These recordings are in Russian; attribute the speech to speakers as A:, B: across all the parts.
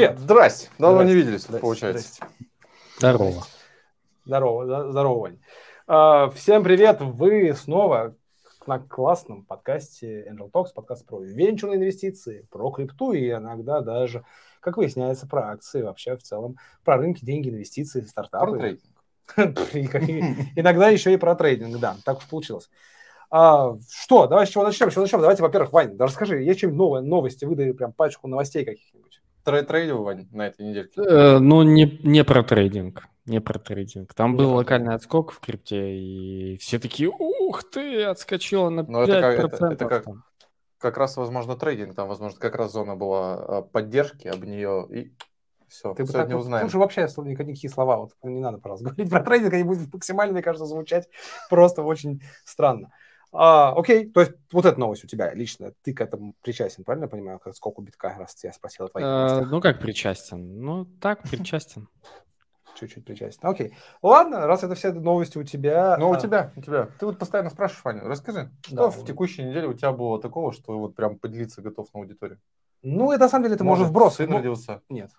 A: Привет.
B: Здрасте. Давно не виделись, здрасте, получается.
C: Здрасте. Здорово.
A: Здорово, здорово, Вань. А, всем привет. Вы снова на классном подкасте Angel Talks, подкаст про венчурные инвестиции, про крипту и иногда даже, как выясняется, про акции, вообще в целом, про рынки, деньги, инвестиции, стартапы. Про трейдинг. Иногда еще и про трейдинг, да, так уж получилось. А, что, давай с чего начнем? С чего начнем? Давайте, во-первых, Вань, да расскажи, есть что-нибудь новое, новости, выдай прям пачку новостей каких-нибудь.
B: Трейдил, Вань, на этой неделе?
C: Э, ну, не, не про трейдинг. Не про трейдинг. Там не был локальный отскок в крипте, и все такие, ух ты, отскочила на 5%. Но это как, это, это
B: как, как раз, возможно, трейдинг. Там, возможно, как раз зона была а, поддержки об нее, и все,
A: Ты сегодня так, узнаем. Слушай, вообще никакие слова, вот не надо, пожалуйста, говорить про трейдинг, они будут максимально, мне кажется, звучать просто очень странно. А, окей, то есть вот эта новость у тебя лично, ты к этому причастен, правильно я понимаю, как сколько битка, раз я спросил о твоих
C: а, Ну, как причастен? Ну, так, причастен.
A: Чуть-чуть причастен. Окей. Ладно, раз это все новости у тебя...
B: Ну, у а... тебя, у тебя. Ты вот постоянно спрашиваешь, Ваня, расскажи, что да, в текущей неделе у тебя было такого, что вот прям поделиться готов на аудиторию?
A: Ну, это на самом деле ты можешь вброс.
B: Сын родился?
A: Нет.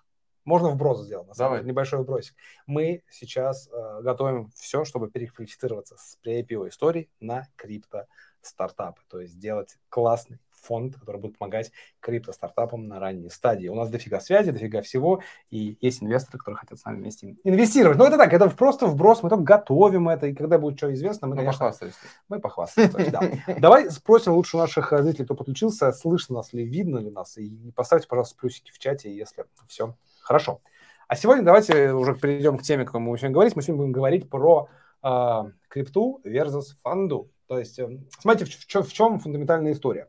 A: Можно вброс сделать, на самом Давай. деле, небольшой вбросик. Мы сейчас э, готовим все, чтобы переквалифицироваться с pre-IPO истории на крипто стартапы, то есть сделать классный фонд, который будет помогать крипто-стартапам на ранней стадии. У нас дофига связи, дофига всего, и есть инвесторы, которые хотят с нами вместе инвестировать. Но это так, это просто вброс, мы только готовим это, и когда будет что известно, мы,
B: мы конечно, похвастались.
A: Мы похвастались, да. Давай спросим лучше наших зрителей, кто подключился, слышно нас ли, видно ли нас, и поставьте, пожалуйста, плюсики в чате, если все хорошо. А сегодня давайте уже перейдем к теме, о которой мы сегодня говорить. Мы сегодня будем говорить про э, крипту versus фонду. То есть, эм, смотрите, в, в, в чем фундаментальная история.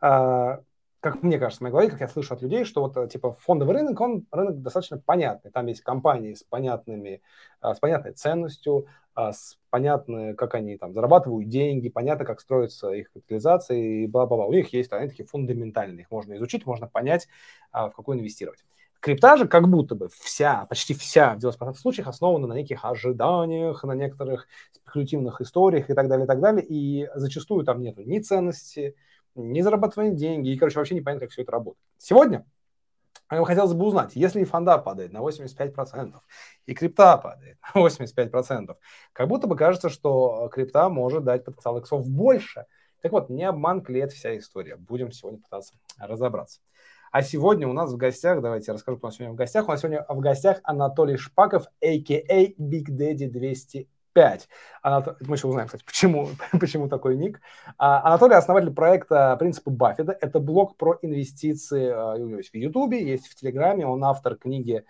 A: А, как мне кажется, моей голове, как я слышу от людей, что вот типа фондовый рынок, он рынок достаточно понятный. Там есть компании с понятными, а, с понятной ценностью, с понятно, как они там зарабатывают деньги, понятно, как строится их капитализация и бла-бла-бла. У них есть, они такие фундаментальные, их можно изучить, можно понять, в какой инвестировать. Крипта же как будто бы вся, почти вся в 90% случаев основана на неких ожиданиях, на некоторых спекулятивных историях и так далее, и так далее. И зачастую там нет ни ценности, ни зарабатывания деньги, и, короче, вообще непонятно, как все это работает. Сегодня хотелось бы узнать, если и фонда падает на 85%, и крипта падает на 85%, как будто бы кажется, что крипта может дать потенциал иксов больше. Так вот, не обман это вся история. Будем сегодня пытаться разобраться. А сегодня у нас в гостях, давайте я расскажу, кто у нас сегодня в гостях. У нас сегодня в гостях Анатолий Шпаков, a.k.a. Big Daddy 205. Анат... Мы еще узнаем, кстати, почему, почему такой ник. А, Анатолий – основатель проекта «Принципы Баффета». Это блог про инвестиции. А, у него есть в Ютубе, есть в Телеграме. Он автор книги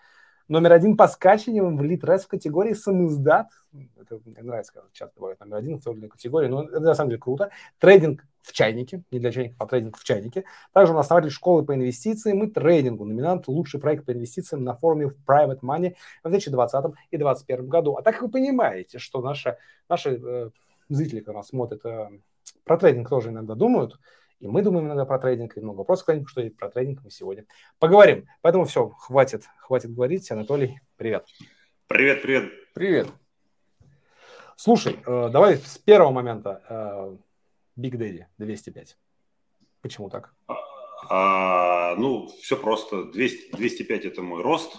A: Номер один по скачиваниям в Литрес в категории самоиздат. Это мне нравится, когда часто бывает номер один в той категории, но это на самом деле круто. Трейдинг в чайнике, не для чайников, а трейдинг в чайнике. Также он основатель школы по инвестициям и трейдингу, номинант «Лучший проект по инвестициям» на форуме в Private Money в 2020 и 2021 году. А так как вы понимаете, что наши, наши э, зрители, когда нас смотрят, э, про трейдинг тоже иногда думают, и мы думаем иногда про трейдинг, и много вопросов, конечно, что и про трейдинг мы сегодня поговорим. Поэтому все, хватит, хватит говорить. Анатолий, привет.
D: Привет, привет.
A: Привет. Слушай, э, давай с первого момента. Э, Big Daddy 205. Почему так? А,
D: ну, все просто. 200, 205 – это мой рост.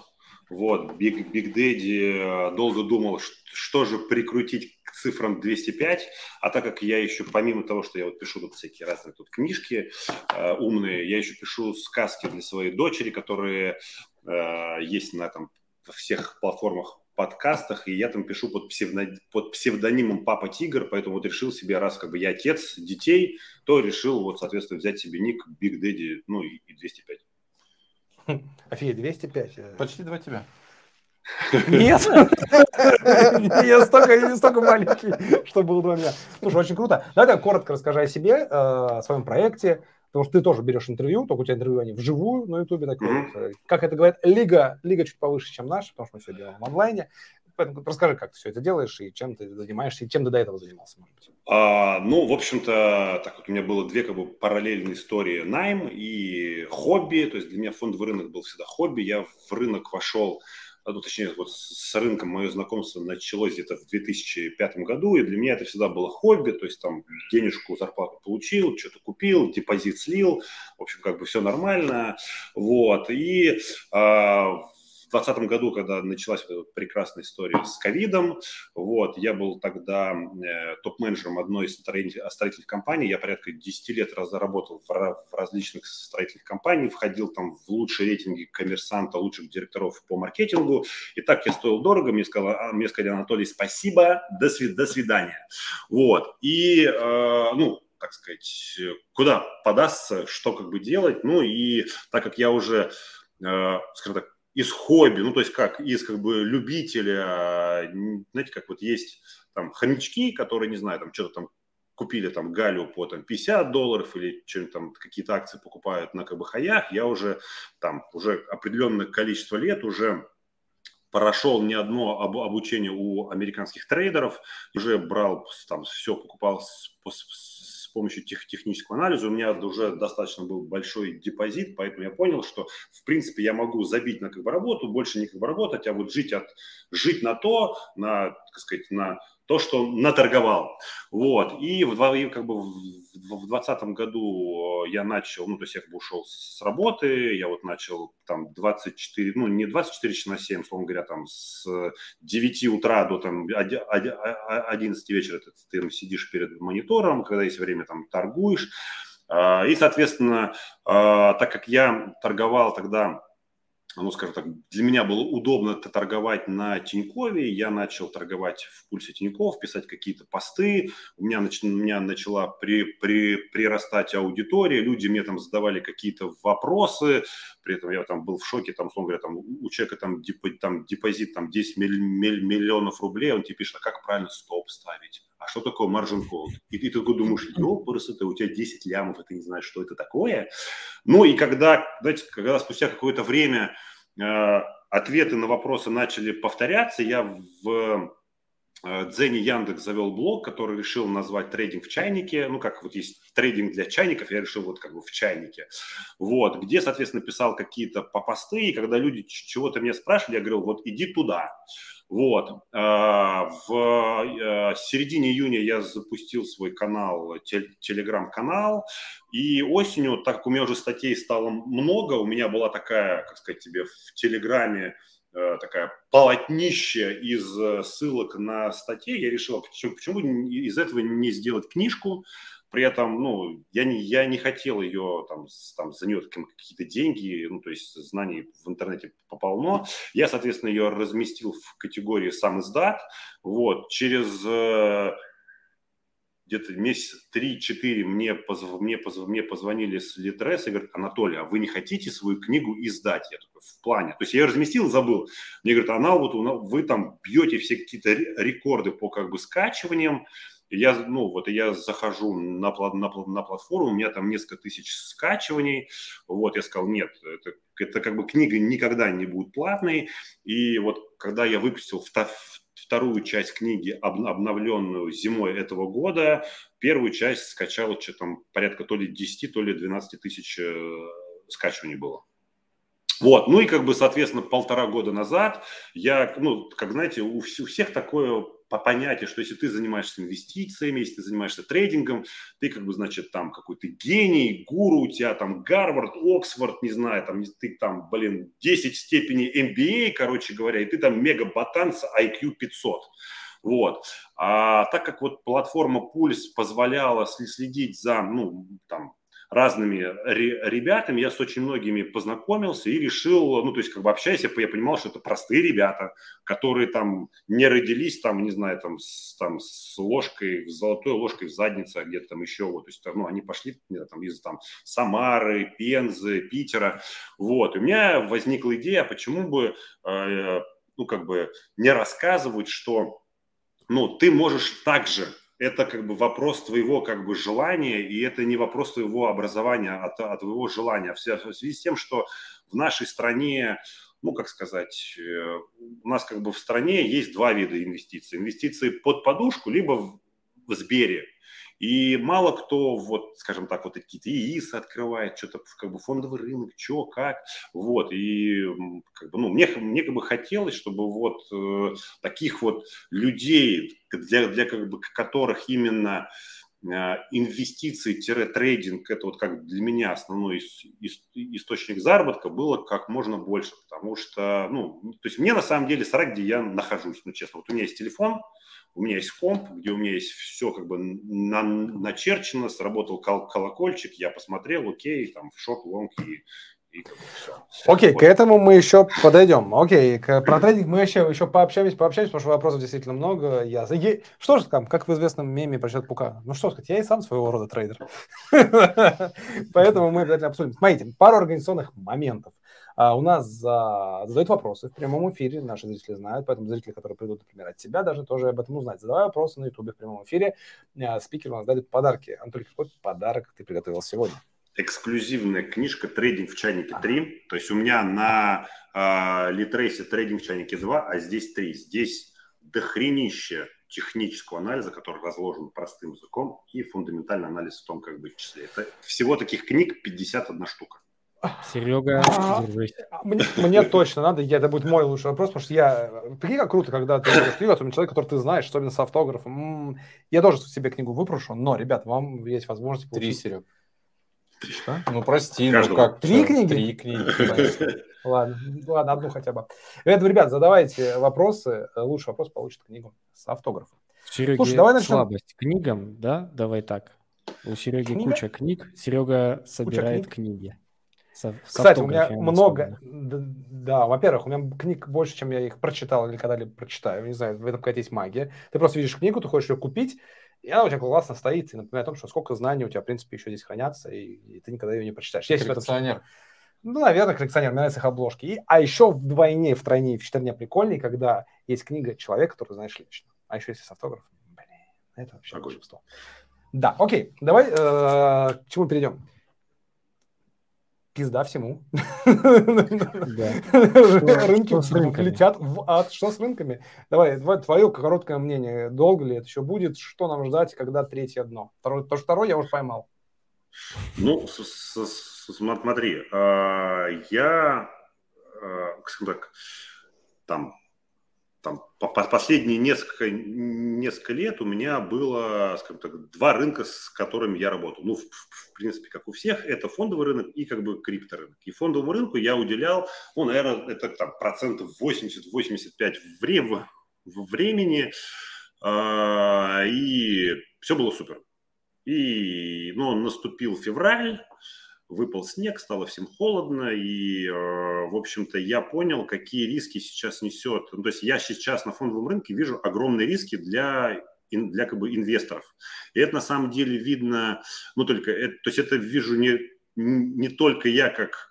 D: Вот, Big Daddy э, долго думал, что же прикрутить к цифрам 205, а так как я еще, помимо того, что я вот пишу тут всякие разные тут книжки э, умные, я еще пишу сказки для своей дочери, которые э, есть на там всех платформах подкастах, и я там пишу под, псевдо, под псевдонимом Папа Тигр, поэтому вот решил себе, раз как бы я отец детей, то решил вот, соответственно, взять себе ник Big Daddy, ну и, и 205.
A: Офигеть, 205.
B: Э. Почти два тебя.
A: Нет, я столько, не столько маленький, что был два меня. Слушай, очень круто. Давай коротко расскажи о себе, э, о своем проекте, потому что ты тоже берешь интервью, только у тебя интервью они вживую на Ютубе. Mm-hmm. Как это говорят, лига, лига чуть повыше, чем наша, потому что мы все делаем в онлайне. Поэтому расскажи, как ты все это делаешь и чем ты занимаешься, и чем ты до этого занимался, может быть.
D: А, ну, в общем-то, так вот у меня было две как бы параллельные истории. Найм и хобби. То есть для меня фондовый рынок был всегда хобби. Я в рынок вошел ну, точнее, вот с рынком мое знакомство началось где-то в 2005 году, и для меня это всегда было хобби, то есть там денежку, зарплату получил, что-то купил, депозит слил, в общем, как бы все нормально, вот, и э, в 2020 году, когда началась эта прекрасная история с ковидом, вот, я был тогда э, топ-менеджером одной из строительных, компаний, я порядка 10 лет разработал в, в различных строительных компаниях, входил там в лучшие рейтинги коммерсанта, лучших директоров по маркетингу, и так я стоил дорого, мне сказал, а, мне сказали, Анатолий, спасибо, до, свид, до свидания, вот, и, э, ну, так сказать, куда подастся, что как бы делать, ну, и так как я уже, э, скажем так, из хобби, ну, то есть как из как бы любителя, знаете, как вот есть там хомячки, которые, не знаю, там что-то там купили там галю по там 50 долларов или что-нибудь там какие-то акции покупают на хаях, я уже там уже определенное количество лет уже прошел не одно об, обучение у американских трейдеров, уже брал там все, покупал с, с, помощью тех, технического анализа у меня уже достаточно был большой депозит, поэтому я понял, что в принципе я могу забить на как бы работу, больше не как бы работать, а вот жить, от, жить на то, на, так сказать, на то, что наторговал. Вот. И, в, и как бы в 2020 году я начал, ну, то есть я как бы ушел с работы, я вот начал там 24, ну, не 24 часа на 7, условно говоря, там с 9 утра до там 11 вечера ты, ты сидишь перед монитором, когда есть время, там торгуешь. А, и, соответственно, а, так как я торговал тогда ну, скажем так, для меня было удобно торговать на Тинькове. Я начал торговать в пульсе Тиньков, писать какие-то посты. У меня, нач... у меня начала при... При... прирастать аудитория. Люди мне там задавали какие-то вопросы. При этом я там был в шоке. Там, условно говоря, там, у человека там, дип... там депозит там, 10 миль... миллионов рублей. Он тебе пишет, а как правильно стоп ставить? а что такое margin call? И ты такой думаешь, ёпрс, это у тебя 10 лямов, и ты не знаешь, что это такое. Ну и когда, знаете, когда спустя какое-то время э, ответы на вопросы начали повторяться, я в э, Дзене Яндекс завел блог, который решил назвать трейдинг в чайнике. Ну, как вот есть трейдинг для чайников, я решил вот как бы в чайнике. Вот, где, соответственно, писал какие-то посты, и когда люди чего-то меня спрашивали, я говорил, вот иди туда. Вот. А, в э, середине июня я запустил свой канал, телеграм-канал, и осенью, так как у меня уже статей стало много, у меня была такая, как сказать тебе, в телеграме э, такая полотнище из э, ссылок на статьи, я решил, почему, почему из этого не сделать книжку, при этом, ну, я не, я не хотел ее, там, там за нее какие-то деньги, ну, то есть знаний в интернете пополно. Я, соответственно, ее разместил в категории сам издат. Вот, через э, где-то месяц 3-4 мне, позв, мне, позв, мне позвонили с Литрес и говорят, Анатолий, а вы не хотите свою книгу издать? Я такой, в плане. То есть я ее разместил, забыл. Мне говорят, она вот, вы там бьете все какие-то рекорды по как бы скачиваниям, я, ну, вот я захожу на, на, на платформу, у меня там несколько тысяч скачиваний. Вот, я сказал, нет, это, это как бы книга никогда не будет платной. И вот когда я выпустил вторую часть книги, обновленную зимой этого года, первую часть скачал что там порядка то ли 10, то ли 12 тысяч э, скачиваний было. Вот, ну и как бы, соответственно, полтора года назад я, ну, как знаете, у всех такое по понятию, что если ты занимаешься инвестициями, если ты занимаешься трейдингом, ты как бы, значит, там какой-то гений, гуру, у тебя там Гарвард, Оксфорд, не знаю, там ты там, блин, 10 степеней MBA, короче говоря, и ты там мега-ботан IQ 500. Вот. А так как вот платформа Пульс позволяла следить за, ну, там, разными ребятами, я с очень многими познакомился и решил, ну, то есть, как бы общаясь, я, понимал, что это простые ребята, которые там не родились, там, не знаю, там, с, там, с ложкой, с золотой ложкой в заднице, а где-то там еще, вот, то есть, ну, они пошли, не знаю, там, из там Самары, Пензы, Питера, вот, и у меня возникла идея, почему бы, э, ну, как бы не рассказывать, что, ну, ты можешь также это как бы вопрос твоего как бы желания, и это не вопрос твоего образования, а, а твоего желания. В связи с тем, что в нашей стране, ну, как сказать, э, у нас как бы в стране есть два вида инвестиций. Инвестиции под подушку, либо в Сбере. И мало кто, вот, скажем так, вот какие-то ИИС открывает, что-то как бы фондовый рынок, что, как, вот, и как бы, ну, мне, мне как бы хотелось, чтобы вот э, таких вот людей, для, для как бы которых именно э, инвестиции-трейдинг, это вот как для меня основной источник заработка, было как можно больше, потому что, ну, то есть мне на самом деле сара, где я нахожусь, ну, честно, вот у меня есть телефон, у меня есть комп, где у меня есть все как бы на, начерчено, сработал кол колокольчик, я посмотрел, окей, там, шок, лонг и.
A: Окей, вот. к этому мы еще подойдем. Окей, к, про трейдинг мы еще, еще пообщаемся, пообщаемся, потому что вопросов действительно много. Я, я, что же там, как в известном меме про счет Пука? Ну что сказать, я и сам своего рода трейдер. Поэтому мы обязательно обсудим. Смотрите, пару организационных моментов. А у нас за... задают вопросы в прямом эфире, наши зрители знают, поэтому зрители, которые придут, например, от тебя, даже тоже об этом узнать. Задавай вопросы на Ютубе в прямом эфире. А, спикер у нас подарки. Анатолий, какой подарок ты приготовил сегодня?
D: эксклюзивная книжка «Трейдинг в чайнике 3». То есть у меня на э, Литрейсе «Трейдинг в чайнике 2», а здесь 3. Здесь дохренище технического анализа, который разложен простым языком, и фундаментальный анализ в том, как быть в числе. Это всего таких книг 51 штука.
C: Серега,
A: а, мне, мне точно надо, я, это будет мой лучший вопрос, потому что я... Прикинь, как круто, когда ты берешь книгу, человек, который ты знаешь, особенно с автографом. Я тоже себе книгу выпрошу, но, ребят, вам есть возможность
B: получить... Три, Серег.
A: Что?
B: Ну, прости, ну как?
A: Три что? книги?
B: Три книги,
A: Ладно, ладно, одну хотя бы. Поэтому, ребят, задавайте вопросы. Лучший вопрос получит книгу с автографом.
C: Сереги Слушай, давай начнем. слабость к книгам, да? Давай так. У Сереги Книга? куча книг, Серега собирает книг? книги.
A: Со, Кстати, у меня много, да, да, во-первых, у меня книг больше, чем я их прочитал или когда-либо прочитаю. Не знаю, в этом какая-то есть магия. Ты просто видишь книгу, ты хочешь ее купить, и она у тебя классно стоит, и напоминает о том, что сколько знаний у тебя, в принципе, еще здесь хранятся, и, и ты никогда ее не прочитаешь.
B: Есть коллекционер.
A: Ну, наверное, коллекционер, мне нравятся их обложки. И, а еще вдвойне, втройне, в четверне прикольнее, когда есть книга человека, который знаешь лично. А еще если с автографом. Блин, это вообще волшебство. Да, окей, давай э, к чему перейдем пизда всему. Рынки летят в ад. Что с рынками? Давай, твое короткое мнение. Долго ли это еще будет? Что нам ждать, когда третье дно? То, что второе я уже поймал.
D: Ну, смотри, а, я, а, скажем так, там там, по последние несколько, несколько лет у меня было, скажем так, два рынка, с которыми я работал. Ну, в, в принципе, как у всех, это фондовый рынок и как бы крипторынок. И фондовому рынку я уделял, ну, наверное, это там процентов 80-85 вре- времени, э- и все было супер. И, ну, наступил февраль, выпал снег, стало всем холодно, и, э, в общем-то, я понял, какие риски сейчас несет. Ну, то есть я сейчас на фондовом рынке вижу огромные риски для для как бы инвесторов. И это на самом деле видно, ну только, это, то есть это вижу не, не только я как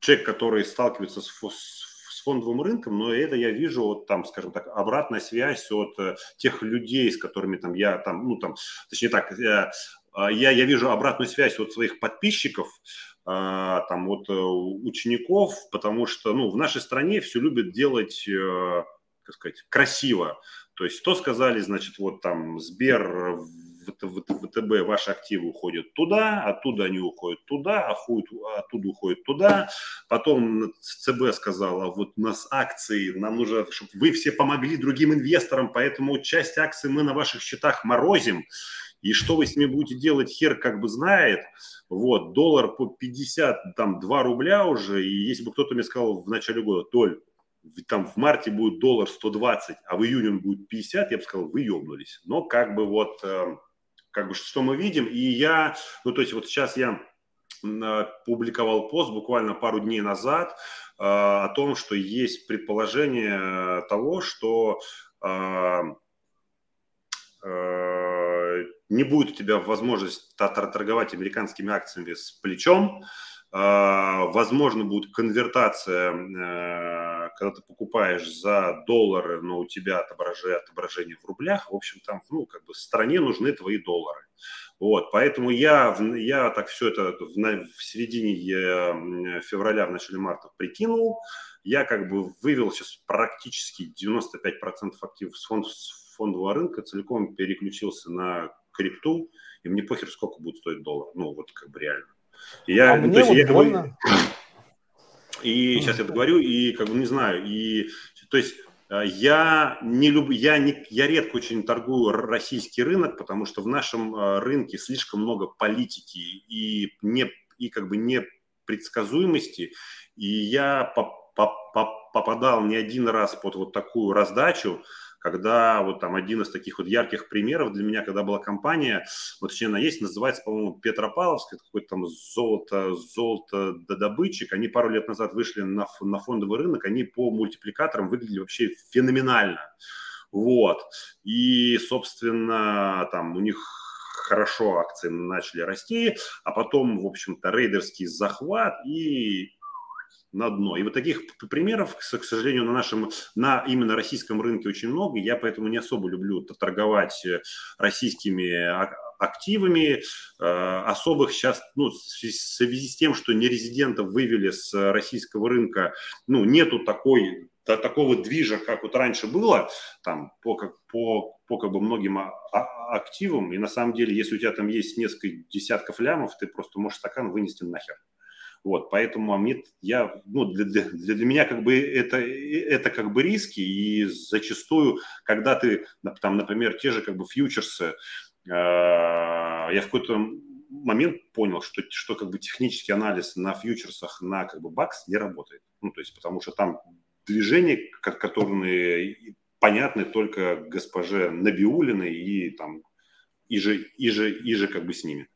D: человек, который сталкивается с, с фондовым рынком, но это я вижу вот там, скажем так, обратная связь от э, тех людей, с которыми там я там, ну там, точнее так, а, я, я вижу обратную связь от своих подписчиков, а, там, от э, учеников, потому что, ну, в нашей стране все любят делать, э, как сказать, красиво. То есть, что сказали, значит, вот там Сбер, ВТБ, ваши активы уходят туда, оттуда они уходят туда, а оттуда уходят туда. Потом ЦБ сказала, вот у нас акции, нам нужно, чтобы вы все помогли другим инвесторам, поэтому часть акций мы на ваших счетах морозим. И что вы с ними будете делать, хер как бы знает. Вот, доллар по 50, там, 2 рубля уже. И если бы кто-то мне сказал в начале года, Толь, там в марте будет доллар 120, а в июне он будет 50, я бы сказал, вы ебнулись. Но как бы вот, э, как бы что мы видим, и я, ну то есть вот сейчас я э, публиковал пост буквально пару дней назад э, о том, что есть предположение того, что не будет у тебя возможность торговать американскими акциями с плечом, а, возможно, будет конвертация, э, когда ты покупаешь за доллары, но у тебя отображение, отображение в рублях. В общем, там, ну, как бы стране нужны твои доллары. Вот, поэтому я, я так все это в, в середине э, февраля, в начале марта прикинул. Я как бы вывел сейчас практически 95% активов с, фонд, фондового рынка целиком переключился на крипту, и мне похер, сколько будет стоить доллар. Ну, вот как бы реально. И я, а ну, мне есть, вот я, больно. И сейчас я говорю, и как бы не знаю, и то есть э, я не люблю, я, не, я редко очень торгую российский рынок, потому что в нашем э, рынке слишком много политики и не и как бы непредсказуемости, и я по, по, по, попадал не один раз под вот такую раздачу, когда вот там один из таких вот ярких примеров для меня, когда была компания, вот точнее она есть, называется, по-моему, Петропавловск, это какой-то там золото, золото добытчик, они пару лет назад вышли на, на фондовый рынок, они по мультипликаторам выглядели вообще феноменально. Вот. И, собственно, там у них хорошо акции начали расти, а потом, в общем-то, рейдерский захват и на дно. И вот таких примеров, к сожалению, на нашем, на именно российском рынке очень много. Я поэтому не особо люблю торговать э, российскими активами. Э, особых сейчас, ну, в связи с тем, что нерезидентов вывели с российского рынка, ну, нету такой такого движа, как вот раньше было, там, по, по, по как бы многим активам, и на самом деле, если у тебя там есть несколько десятков лямов, ты просто можешь стакан вынести нахер. Вот, поэтому мне, я, ну, для, для, для меня как бы это, это как бы риски, и зачастую, когда ты, там, например, те же как бы фьючерсы, э, я в какой-то момент понял, что, что как бы технический анализ на фьючерсах на как бы бакс не работает. Ну, то есть, потому что там движения, которые понятны только госпоже Набиулиной и там и же, и же, и же как бы с ними.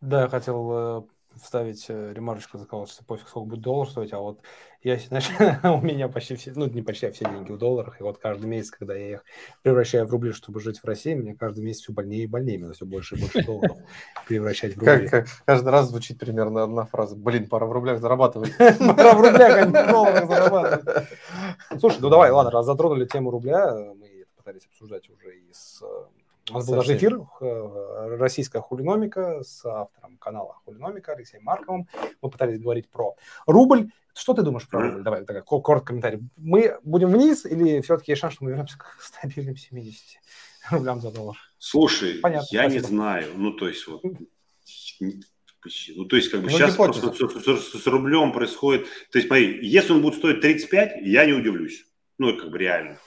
A: Да, я хотел э, вставить э, ремарочку, сказал, что пофиг, сколько будет доллар стоить, а вот я, знаешь, у меня почти все, ну, не почти, а все деньги в долларах, и вот каждый месяц, когда я их превращаю в рубли, чтобы жить в России, мне каждый месяц все больнее и больнее, мне все больше и больше долларов превращать в рубли.
B: Как, каждый раз звучит примерно одна фраза, блин, пора в рублях зарабатывать.
A: Пора в рублях, а не в долларах зарабатывать. Слушай, ну давай, ладно, раз затронули тему рубля, мы пытались обсуждать уже и с э, у нас был даже эфир э, «Российская хулиномика» с автором канала «Хулиномика» Алексеем Марковым. Мы пытались говорить про рубль. Что ты думаешь про рубль? Давай, такой короткий комментарий. Мы будем вниз или все-таки есть шанс, что мы вернемся к стабильным 70 рублям за доллар?
D: Слушай, Понятно, я спасибо. не знаю. Ну, то есть, вот, ну, то есть, как бы ну, сейчас просто с, с, с рублем происходит. То есть, смотри, если он будет стоить 35, я не удивлюсь. Ну, как бы реально.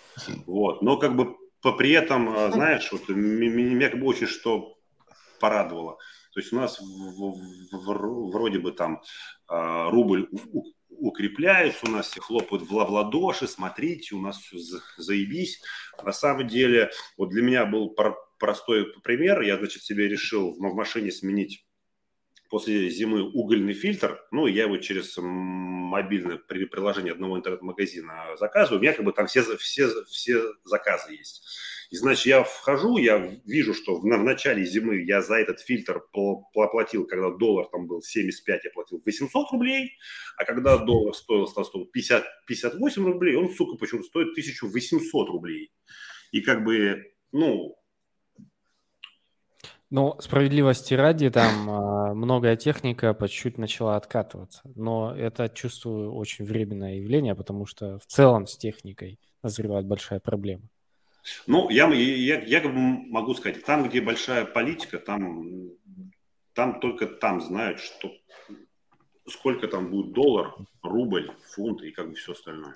D: Вот. Но как бы при этом, а, знаешь, вот меня как бы очень что порадовало. То есть у нас в, вроде бы там а, рубль укрепляется, у нас все хлопают в, в ладоши, смотрите, у нас все заебись. На самом деле, вот для меня был простой пример. Я, значит, себе решил в машине сменить после зимы угольный фильтр, ну, я его через мобильное приложение одного интернет-магазина заказываю, у меня как бы там все, все, все заказы есть. И, значит, я вхожу, я вижу, что в, в начале зимы я за этот фильтр платил, когда доллар там был 75, я платил 800 рублей, а когда доллар стоил, стоил 50, 58 рублей, он, сука, почему-то стоит 1800 рублей. И как бы, ну,
C: ну, справедливости ради, там э, многое техника по чуть-чуть начала откатываться. Но это, чувствую, очень временное явление, потому что в целом с техникой назревает большая проблема.
D: Ну, я, я, я могу сказать, там, где большая политика, там, там только там знают, что сколько там будет доллар, рубль, фунт и как бы все остальное.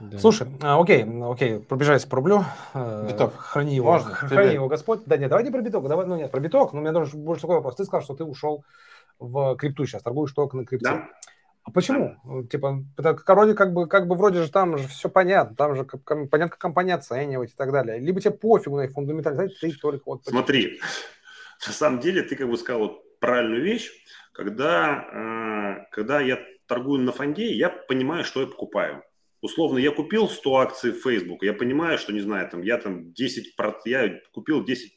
A: Да. Слушай, а, окей, окей, пробежайся по рублю. Э, биток. Храни его, Можно? храни тебе? его Господь. Да нет, давай не про биток, давай, ну нет, про биток, но у меня даже больше такой вопрос. Ты сказал, что ты ушел в крипту сейчас, торгуешь только на крипте. Да. А почему? Да. Типа, вроде как бы, как бы вроде же там же все понятно, там же как, понятно, как компания оценивать и так далее. Либо тебе пофигу на их фундаментальность, ты только вот...
D: Смотри, на самом деле ты как бы сказал вот правильную вещь, когда, э, когда я торгую на фонде, я понимаю, что я покупаю условно, я купил 100 акций Facebook, я понимаю, что, не знаю, там, я там 10, я купил 10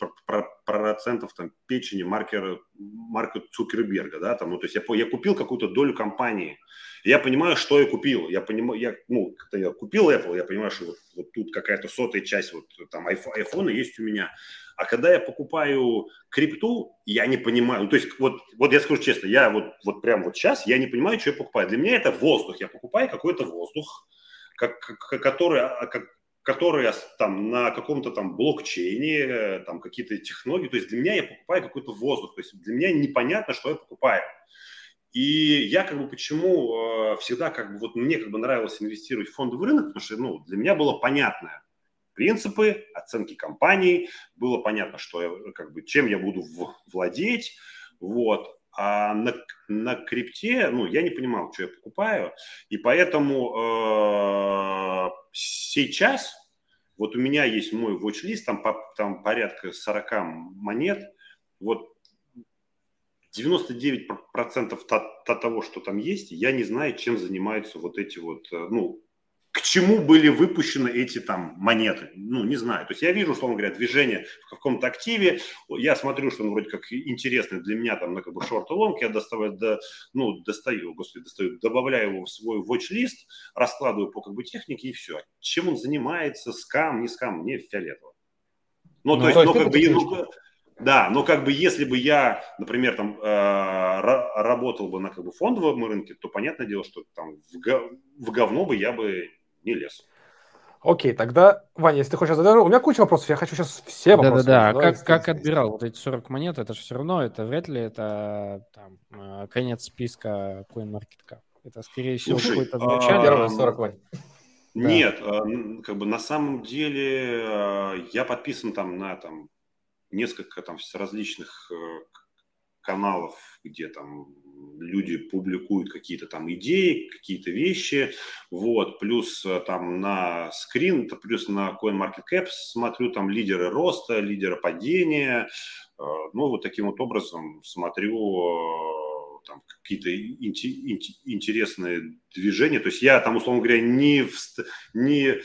D: процентов там печени маркера, марка Цукерберга, да, там, ну, то есть я, я купил какую-то долю компании, я понимаю, что я купил, я понимаю, я, ну, когда я купил Apple, я понимаю, что вот, вот тут какая-то сотая часть вот там iPhone есть у меня, а когда я покупаю крипту, я не понимаю. Ну, то есть, вот, вот я скажу честно, я вот, вот прям вот сейчас, я не понимаю, что я покупаю. Для меня это воздух. Я покупаю какой-то воздух, как, который, а, как, которые там на каком-то там блокчейне, там какие-то технологии. То есть для меня я покупаю какой-то воздух. То есть для меня непонятно, что я покупаю. И я как бы почему э, всегда как бы вот мне как бы нравилось инвестировать в фондовый рынок, потому что ну, для меня было понятно принципы оценки компаний, было понятно, что я, как бы чем я буду владеть, вот. А на, на крипте, ну, я не понимал, что я покупаю, и поэтому э, сейчас вот у меня есть мой watch-лист, там, по, там порядка 40 монет, вот 99% того, что там есть, я не знаю, чем занимаются вот эти вот, э, ну, к чему были выпущены эти там монеты. Ну, не знаю. То есть я вижу, условно говоря, движение в каком-то активе, я смотрю, что он вроде как интересный для меня, там, на как бы шорт и лонг, я доставаю, до, ну, достаю, господи, достаю, добавляю его в свой watch-лист, раскладываю по как бы технике и все. Чем он занимается, скам, не скам, мне фиолетово. Ну, ну то есть, ну, как бы, ну, да, но как бы если бы я, например, там э, работал бы на как бы фондовом рынке, то понятное дело, что там в, го- в говно бы я бы не лез.
A: Окей, тогда, Ваня, если ты хочешь задать, у меня куча вопросов, я хочу сейчас все вопросы.
C: Да-да-да, как, как отбирал вот эти 40 монет, это же все равно, это вряд ли это там, э, конец списка CoinMarketCap. Это, скорее всего, какой-то
B: начальник. Первые 40,
D: Вань. Нет, да. Э, как бы на самом деле э, я подписан там на там несколько там различных каналов, где там люди публикуют какие-то там идеи, какие-то вещи, вот, плюс э, там на скрин, плюс на CoinMarketCap смотрю там лидеры роста, лидеры падения, э, ну, вот таким вот образом смотрю э, там какие-то интересные движения. То есть я там, условно говоря, не, не,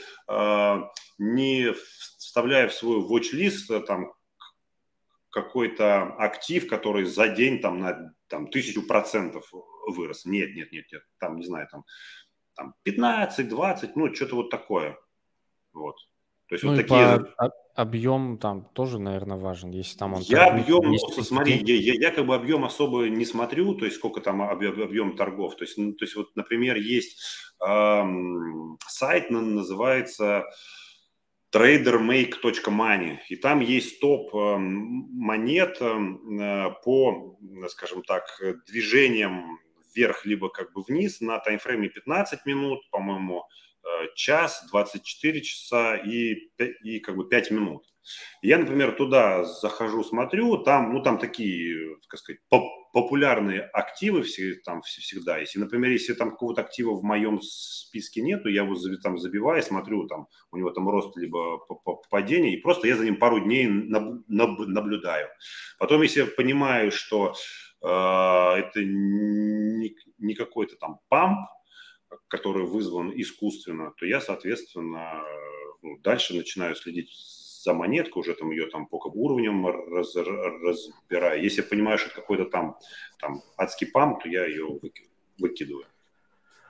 D: не вставляю в свой watch-лист там какой-то актив, который за день там на там, тысячу процентов вырос. Нет, нет, нет, нет, там, не знаю, там, там 15, 20, ну, что-то вот такое. Вот.
C: То есть ну вот такие... По объем там тоже, наверное, важен, если там он...
D: Я объем, есть, смотри, я, я, я как бы объем особо не смотрю, то есть сколько там объем, объем торгов. То есть, ну, то есть вот, например, есть эм, сайт, называется tradermake.money. И там есть топ э, монет э, по, скажем так, движениям вверх либо как бы вниз на таймфрейме 15 минут, по-моему, э, час, 24 часа и, и как бы 5 минут. Я, например, туда захожу, смотрю, там, ну, там такие, так сказать, популярные активы все, там всегда есть. И, например, если там какого-то актива в моем списке нету, я его там забиваю, смотрю, там у него там рост либо падение, и просто я за ним пару дней наблюдаю. Потом, если я понимаю, что э, это не, не какой-то там памп, который вызван искусственно, то я, соответственно, ну, дальше начинаю следить за монетку, уже там ее там по уровням раз, разбираю. Если я понимаю, что какой-то там, там адский пам, то я ее выкидываю.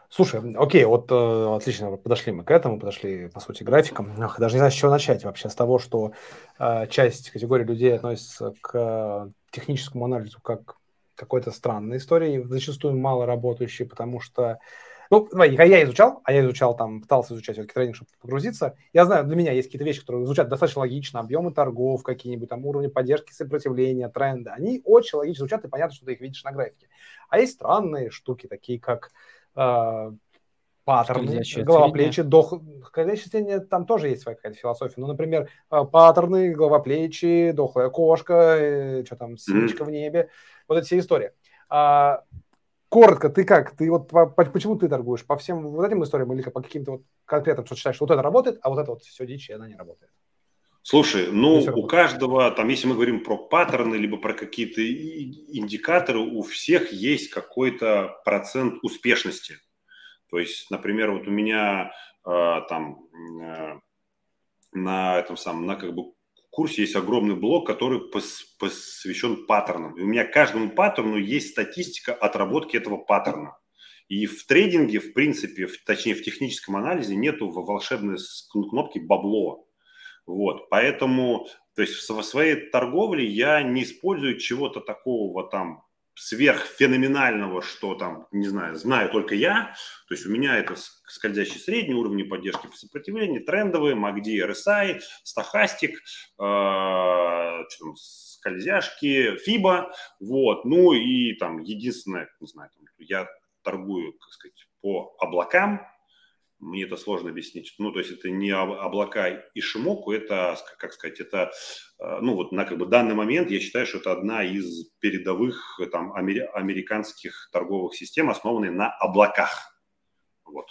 A: Слушай, окей, вот э, отлично, подошли мы к этому, подошли, по сути, графикам. Ах, даже не знаю, с чего начать вообще, с того, что э, часть категории людей относится к э, техническому анализу как какой-то странной истории, зачастую мало работающей, потому что ну, давай, я изучал, а я изучал там, пытался изучать все-таки трейдинг, чтобы погрузиться. Я знаю, для меня есть какие-то вещи, которые звучат достаточно логично, объемы торгов, какие-нибудь там уровни поддержки, сопротивления, тренды. Они очень логично звучат, и понятно, что ты их видишь на графике. А есть странные штуки, такие как э, паттерны, голова, плечи, дох... Скользящее зрение, там тоже есть своя какая-то философия. Ну, например, э, паттерны, голова, плечи, дохлая кошка, э, что там, свечка в небе. Вот эти все истории. А, коротко, ты как? Ты вот по, по, почему ты торгуешь? По всем вот этим историям или по каким-то вот конкретным, что считаешь, что вот это работает, а вот это вот все дичь, и она не работает?
D: Слушай, ну у каждого, там, если мы говорим про паттерны, либо про какие-то индикаторы, у всех есть какой-то процент успешности. То есть, например, вот у меня э, там э, на этом самом, на как бы курсе есть огромный блок, который посвящен паттернам. И у меня каждому паттерну есть статистика отработки этого паттерна. И в трейдинге, в принципе, в, точнее в техническом анализе нету волшебной кнопки бабло. Вот, поэтому, то есть в своей торговле я не использую чего-то такого там сверхфеноменального, что там, не знаю, знаю только я. То есть у меня это скользящий средний уровень поддержки по сопротивлению, трендовые, MACD, RSI, стахастик, э, скользяшки, FIBA, вот. Ну и там единственное, не знаю, там, я торгую, как сказать, по облакам, мне это сложно объяснить. Ну, то есть это не облака и Шимоку, это, как сказать, это, ну, вот на как бы данный момент я считаю, что это одна из передовых там американских торговых систем, основанных на облаках. Вот.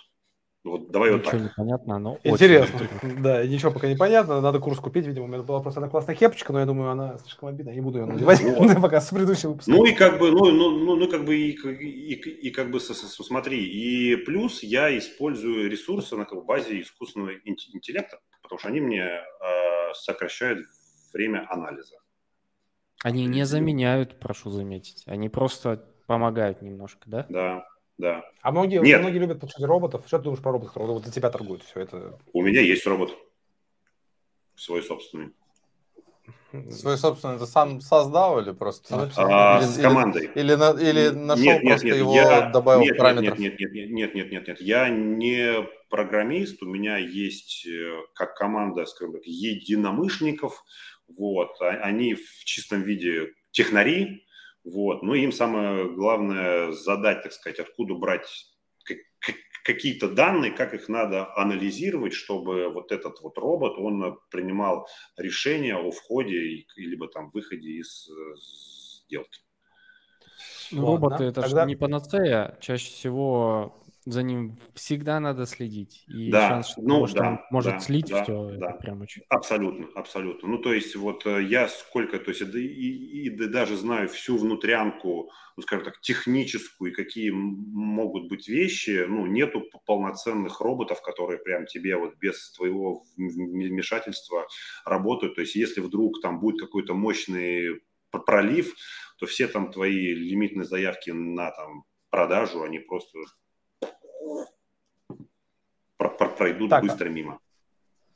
D: Вот давай
C: ничего
D: вот так.
C: не понятно, но
A: Интересно. Очень... Да, ничего пока не понятно. Надо курс купить, видимо. У меня была просто одна классная кепочка, но я думаю, она слишком обидная. Не буду ее надевать вот. пока с предыдущего выпуска.
D: Ну и как бы, ну, ну, ну, ну как бы и, и, и, и как бы смотри. И плюс я использую ресурсы на как бы, базе искусственного интеллекта, потому что они мне э, сокращают время анализа.
C: Они не заменяют, прошу заметить. Они просто помогают немножко, да?
D: Да, да.
A: А многие, Нет. многие любят получать роботов. Что ты думаешь про роботов? Вот за тебя торгуют все это.
D: У меня есть робот. Свой собственный.
B: Свой собственный, это сам создал или просто?
D: А, или, с командой.
B: Или, или, или нашел нет, просто нет, его, я, добавил нет, параметров?
D: Нет, нет, нет, нет, нет, нет, нет. Я не программист, у меня есть э, как команда, скажем так, единомышленников. Вот, а, они в чистом виде технари, вот. Ну, им самое главное задать, так сказать, откуда брать какие-то данные, как их надо анализировать, чтобы вот этот вот робот, он принимал решение о входе либо там выходе из сделки.
C: Ну, роботы это Тогда... же не панацея. Чаще всего за ним всегда надо следить. И
D: да,
C: шанс, что,
D: ну,
C: что
D: да,
C: он может
D: да,
C: слить
D: да,
C: все,
D: да.
C: это прям очень...
D: Абсолютно, абсолютно. Ну, то есть вот э, я сколько, то есть и, и, и даже знаю всю внутрянку, ну, скажем так, техническую, и какие могут быть вещи, ну, нету полноценных роботов, которые прям тебе вот без твоего вмешательства работают. То есть если вдруг там будет какой-то мощный пролив, то все там твои лимитные заявки на там продажу, они просто пройдут так, быстро мимо.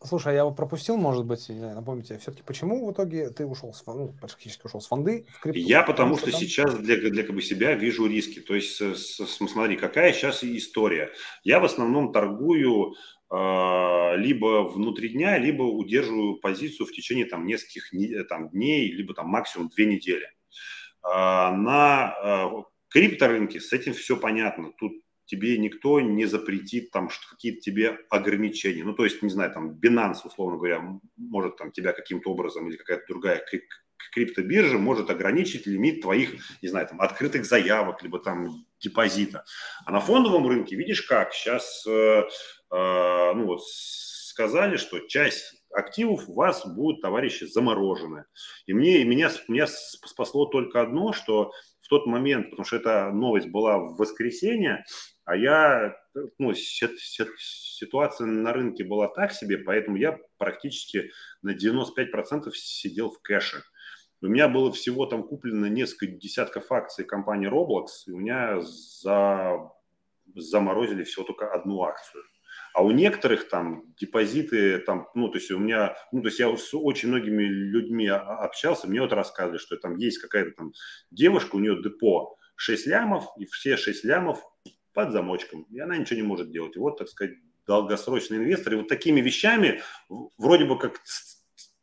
A: Слушай, а я его пропустил, может быть, напомните, все-таки почему в итоге ты ушел с, ну, практически ушел с фонды в
D: крипту? Я потому, потому что, что там... сейчас для, для как бы себя вижу риски. То есть, с, с, смотри, какая сейчас история. Я в основном торгую э, либо внутри дня, либо удерживаю позицию в течение там нескольких там, дней, либо там максимум две недели. Э, на э, крипторынке с этим все понятно. Тут тебе никто не запретит там какие-то тебе ограничения. Ну, то есть, не знаю, там Binance, условно говоря, может там тебя каким-то образом или какая-то другая криптобиржа может ограничить лимит твоих, не знаю, там открытых заявок, либо там депозита. А на фондовом рынке, видишь как, сейчас, э, э, ну вот, сказали, что часть активов у вас будут, товарищи, заморожены. И мне, и меня, меня спасло только одно, что в тот момент, потому что эта новость была в воскресенье, а я, ну, ситуация на рынке была так себе, поэтому я практически на 95% сидел в кэше. У меня было всего там куплено несколько десятков акций компании Roblox, и у меня за... заморозили всего только одну акцию. А у некоторых там депозиты, там, ну, то есть у меня, ну, то есть я с очень многими людьми общался, мне вот рассказывали, что там есть какая-то там девушка, у нее депо 6 лямов, и все 6 лямов под замочком, и она ничего не может делать. И вот, так сказать, долгосрочный инвестор. И вот такими вещами, вроде бы как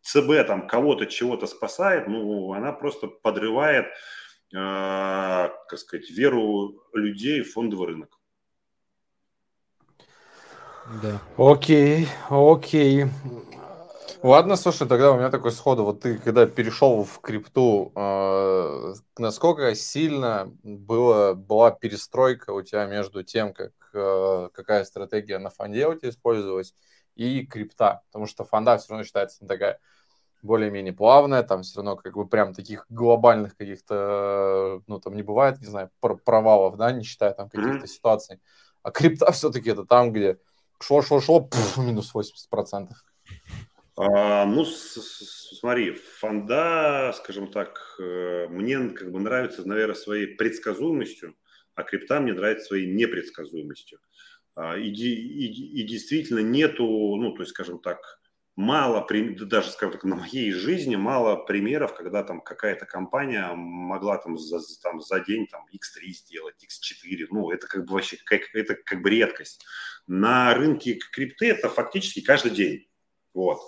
D: ЦБ там кого-то чего-то спасает, ну, она просто подрывает, э, как сказать, веру людей в фондовый рынок.
A: Да. Окей, окей.
B: Ладно, слушай, тогда у меня такой сходу. Вот ты, когда перешел в крипту, э, насколько сильно было, была перестройка у тебя между тем, как, э, какая стратегия на фонде у тебя использовалась, и крипта? Потому что фонда все равно считается такая более-менее плавная, там все равно как бы прям таких глобальных каких-то, ну там не бывает, не знаю, провалов, да, не считая там каких-то mm-hmm. ситуаций. А крипта все-таки это там, где шло-шло-шло, минус 80%.
D: А, ну, смотри, фонда, скажем так, э, мне как бы нравится, наверное, своей предсказуемостью, а крипта мне нравится своей непредсказуемостью. А, и, и, и действительно нету, ну, то есть, скажем так, мало, даже, скажем так, на моей жизни мало примеров, когда там какая-то компания могла там за, там, за день там X3 сделать, X4, ну, это как бы вообще, как, это как бы редкость. На рынке крипты это фактически каждый день, вот.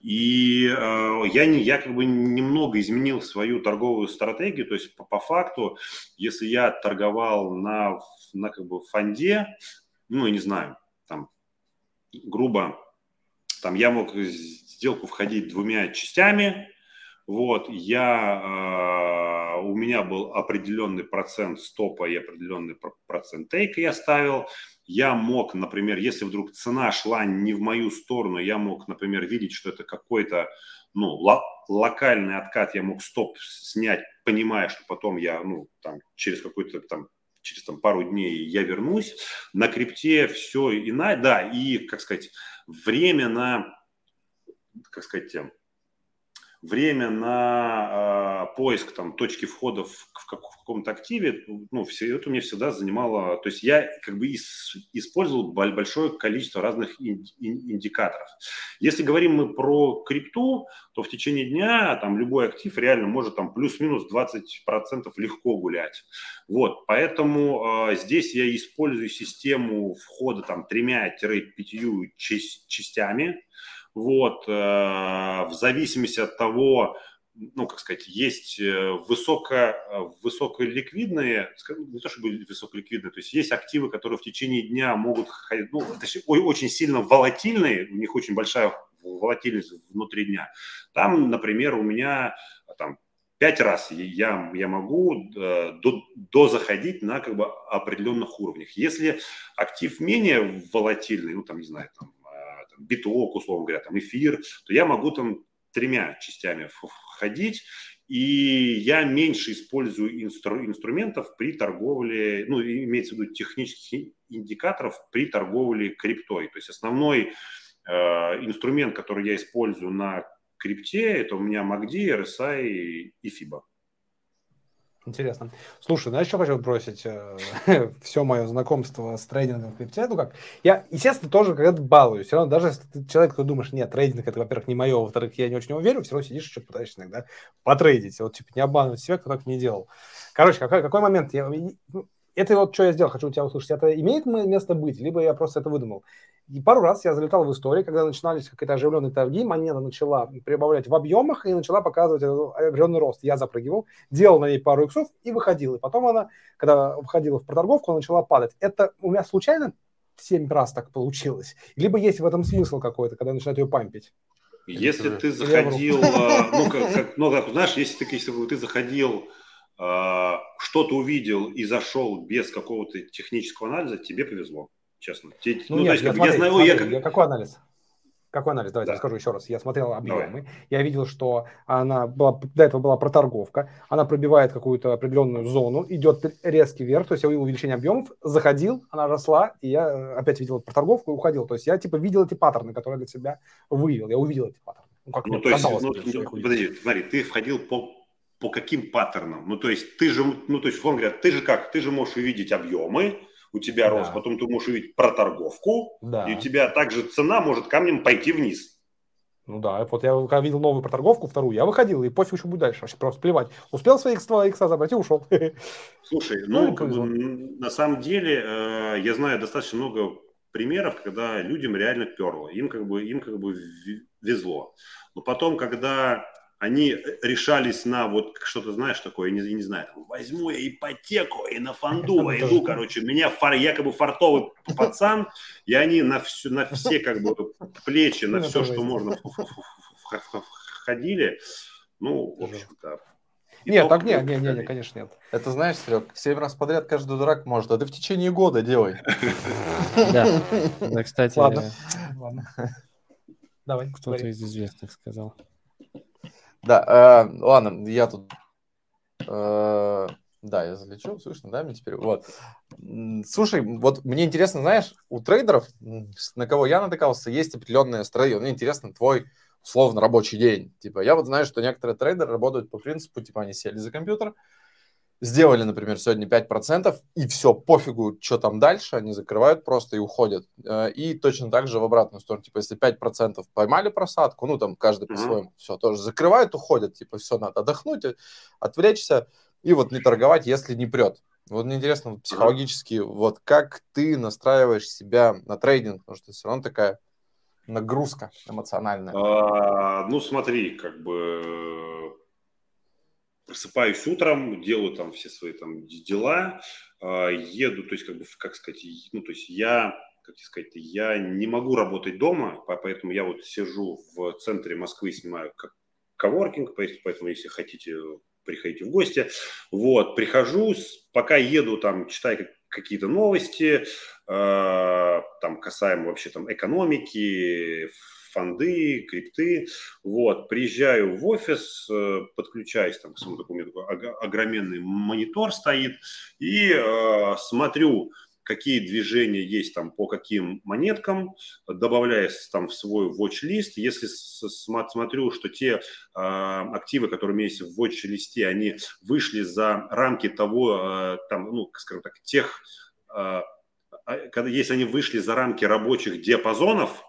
D: И э, я, не, я как бы немного изменил свою торговую стратегию, то есть по, по факту, если я торговал на, на как бы фонде, ну, я не знаю, там, грубо там я мог в сделку входить двумя частями, вот, я, э, у меня был определенный процент стопа и определенный процент тейка я ставил. Я мог, например, если вдруг цена шла не в мою сторону, я мог, например, видеть, что это какой-то, ну, локальный откат, я мог стоп снять, понимая, что потом я, ну, там, через какой-то там через там, пару дней я вернусь. На крипте все иначе, да, и, как сказать, время на, как сказать, время на э, поиск там точки входа в, в, как, в каком-то активе, ну, все это мне всегда занимало, то есть я как бы ис, использовал большое количество разных ин, ин, индикаторов. Если говорим мы про крипту, то в течение дня там любой актив реально может там плюс-минус 20% легко гулять. Вот, поэтому э, здесь я использую систему входа там тремя-пятью частями, вот, э, в зависимости от того, ну, как сказать, есть э, высоко, высоколиквидные, не то чтобы высоколиквидные, то есть есть активы, которые в течение дня могут, ну, точнее, очень сильно волатильные, у них очень большая волатильность внутри дня. Там, например, у меня там пять раз я, я могу э, до, до заходить на как бы определенных уровнях. Если актив менее волатильный, ну там, не знаю, там, биток, условно говоря, там эфир, то я могу там тремя частями входить, и я меньше использую инстру, инструментов при торговле, ну, имеется в виду технических индикаторов при торговле криптой. То есть основной э, инструмент, который я использую на крипте, это у меня MACD, RSI и FIBA.
A: Интересно. Слушай, знаешь, что хочу бросить? Э, Все мое знакомство с трейдингом в крипте, ну как, я, естественно, тоже когда-то балуюсь. Все равно, даже если ты человек, кто думаешь, нет, трейдинг это, во-первых, не мое, во-вторых, я не очень его верю, все равно сидишь, что-то пытаешься иногда потрейдить. Вот, типа, не обманывать себя, кто так не делал. Короче, какой, какой момент? Я, ну, это вот что я сделал, хочу у тебя услышать. Это имеет место быть, либо я просто это выдумал. И пару раз я залетал в истории, когда начинались какие-то оживленные торги, монета начала прибавлять в объемах и начала показывать определенный рост. Я запрыгивал, делал на ней пару иксов и выходил. И потом она, когда входила в проторговку, начала падать. Это у меня случайно 7 раз так получилось? Либо есть в этом смысл какой-то, когда начинают ее пампить?
D: Если ты заходил, а, ну, как, как, ну, как, знаешь, если ты, если ты заходил, а, что-то увидел и зашел без какого-то технического анализа, тебе повезло честно.
A: Ну, ну нет, то есть, я, смотри, я знаю, смотри, я как... Какой анализ? Какой анализ? Давайте да. скажу еще раз. Я смотрел объемы. Давай. Я видел, что она была, до этого была проторговка. Она пробивает какую-то определенную зону, идет резкий вверх. То есть я увидел увеличение объемов, заходил, она росла, и я э, опять видел проторговку и уходил. То есть я типа видел эти паттерны, которые для себя вывел. Я увидел эти паттерны.
D: Ну, как ну, то есть, ну, ну, подожди, смотри, ты входил по, по каким паттернам? Ну, то есть ты же, ну, то есть, условно говоря, ты же как? Ты же можешь увидеть объемы, у тебя да. рост, потом ты можешь увидеть проторговку, да. и у тебя также цена может камнем пойти вниз.
A: Ну да, вот я когда видел новую проторговку, вторую, я выходил, и пофиг, что будет дальше, вообще просто плевать. Успел свои x2, x забрать и ушел.
D: Слушай, ну, ну на самом деле, э, я знаю достаточно много примеров, когда людям реально перло, им как бы, им как бы везло. Но потом, когда они решались на вот что-то, знаешь, такое, не, не знаю, там, возьму я ипотеку и на фонду войду, короче, меня фар, якобы фартовый пацан, и они на, все, на все как бы плечи, на все, что можно, ходили. Ну, в общем-то,
A: нет, так нет, нет, нет, конечно, нет.
B: Это знаешь, Серег, семь раз подряд каждый дурак может, а ты в течение года делай.
C: Да, да, кстати.
A: Ладно, ладно.
C: Давай. Кто-то из известных сказал.
B: Да, э, ладно, я тут... Э, да, я залечу, слышно, да, мне теперь? Вот. Слушай, вот мне интересно, знаешь, у трейдеров, на кого я натыкался, есть определенная стратегия. Мне интересно твой условно рабочий день. Типа, я вот знаю, что некоторые трейдеры работают по принципу, типа, они сели за компьютер, сделали, например, сегодня 5%, и все, пофигу, что там дальше, они закрывают просто и уходят. Э, и точно так же в обратную сторону, типа, если 5% поймали просадку, ну, там, каждый по-своему, mm-hmm. все, тоже закрывают, уходят, типа, все, надо отдохнуть, отвлечься, и вот не торговать, если не прет. Вот мне интересно вот, психологически, mm-hmm. вот как ты настраиваешь себя на трейдинг, потому что все равно такая нагрузка эмоциональная.
D: А, ну, смотри, как бы просыпаюсь утром, делаю там все свои там дела, э, еду, то есть как бы, как сказать, ну, то есть я, как сказать, я не могу работать дома, поэтому я вот сижу в центре Москвы, снимаю как коворкинг, поэтому если хотите, приходите в гости. Вот, прихожу, пока еду, там, читаю какие-то новости, э, там, касаемо вообще там экономики, фонды, крипты. Вот, приезжаю в офис, э, подключаюсь, там, к своему такому огроменный монитор стоит, и э, смотрю, какие движения есть там по каким монеткам, добавляя там в свой watch-лист. Если смотрю, что те э, активы, которые есть в watch-листе, они вышли за рамки того, э, там, ну, скажем так, тех, э, когда, если они вышли за рамки рабочих диапазонов,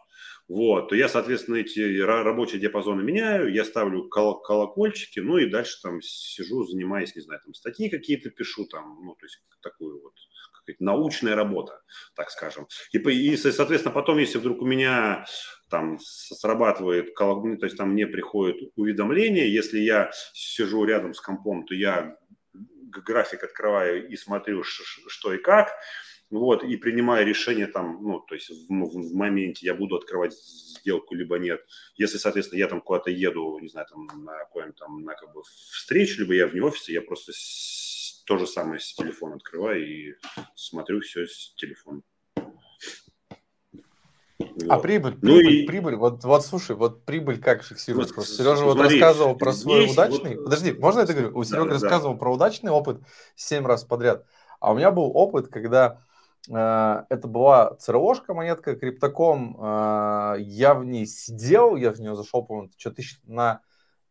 D: вот, то я, соответственно, эти рабочие диапазоны меняю, я ставлю кол- колокольчики, ну и дальше там сижу, занимаясь, не знаю, там статьи какие-то пишу, там, ну, то есть такую вот научная работа, так скажем. И, и, соответственно, потом, если вдруг у меня там срабатывает, то есть там мне приходит уведомление, если я сижу рядом с компом, то я график открываю и смотрю, что и как, вот, и принимая решение там, ну, то есть в, в, в моменте я буду открывать сделку, либо нет. Если, соответственно, я там куда-то еду, не знаю, там на какой-нибудь там, на как бы встречу, либо я вне офиса, я просто с, то же самое с телефона открываю и смотрю все с телефона.
B: Вот. А прибыль, прибыль, ну и... прибыль, вот, вот слушай, вот прибыль как фиксируется? Просто Сережа вот рассказывал про свой удачный, вот... подожди, можно это говорю? У Серега да, рассказывал да. про удачный опыт семь раз подряд, а у меня был опыт, когда это была ЦРОшка, монетка Криптоком. Э, я в ней сидел, я в нее зашел, по-моему, что тысяч на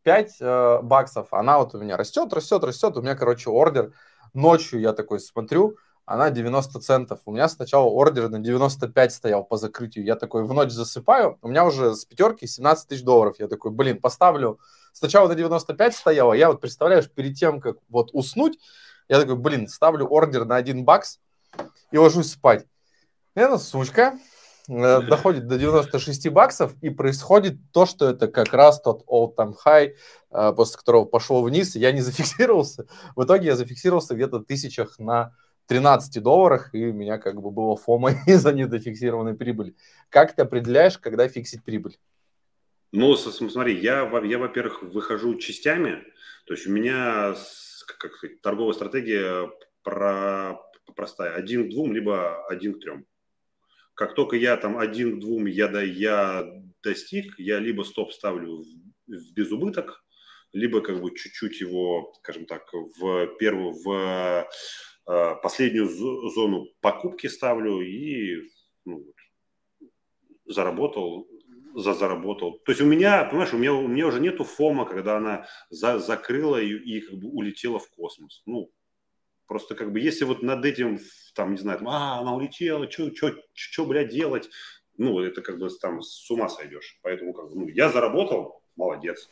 B: 5 э, баксов. Она вот у меня растет, растет, растет. У меня, короче, ордер. Ночью я такой смотрю, она 90 центов. У меня сначала ордер на 95 стоял по закрытию. Я такой в ночь засыпаю. У меня уже с пятерки 17 тысяч долларов. Я такой, блин, поставлю. Сначала на 95 стояла. Я вот, представляешь, перед тем, как вот уснуть, я такой, блин, ставлю ордер на 1 бакс и ложусь спать. Эта сучка э, доходит до 96 баксов, и происходит то, что это как раз тот all-time high, э, после которого пошел вниз, я не зафиксировался. В итоге я зафиксировался где-то тысячах на 13 долларах, и у меня как бы было фома из-за недофиксированной прибыли. Как ты определяешь, когда фиксить прибыль?
D: Ну, смотри, я, я во-первых, выхожу частями, то есть у меня как сказать, торговая стратегия про простая. Один к двум, либо один к трем. Как только я там один к двум я, да, я достиг, я либо стоп ставлю в, в безубыток, либо как бы чуть-чуть его, скажем так, в первую, в э, последнюю зону покупки ставлю и ну, заработал, за заработал. То есть у меня, понимаешь, у меня, у меня уже нету фома, когда она за, закрыла и, и как бы улетела в космос. Ну, Просто как бы если вот над этим, там, не знаю, там, а, она улетела, что, блядь, делать, ну, это как бы там с ума сойдешь. Поэтому как бы, ну, я заработал, молодец.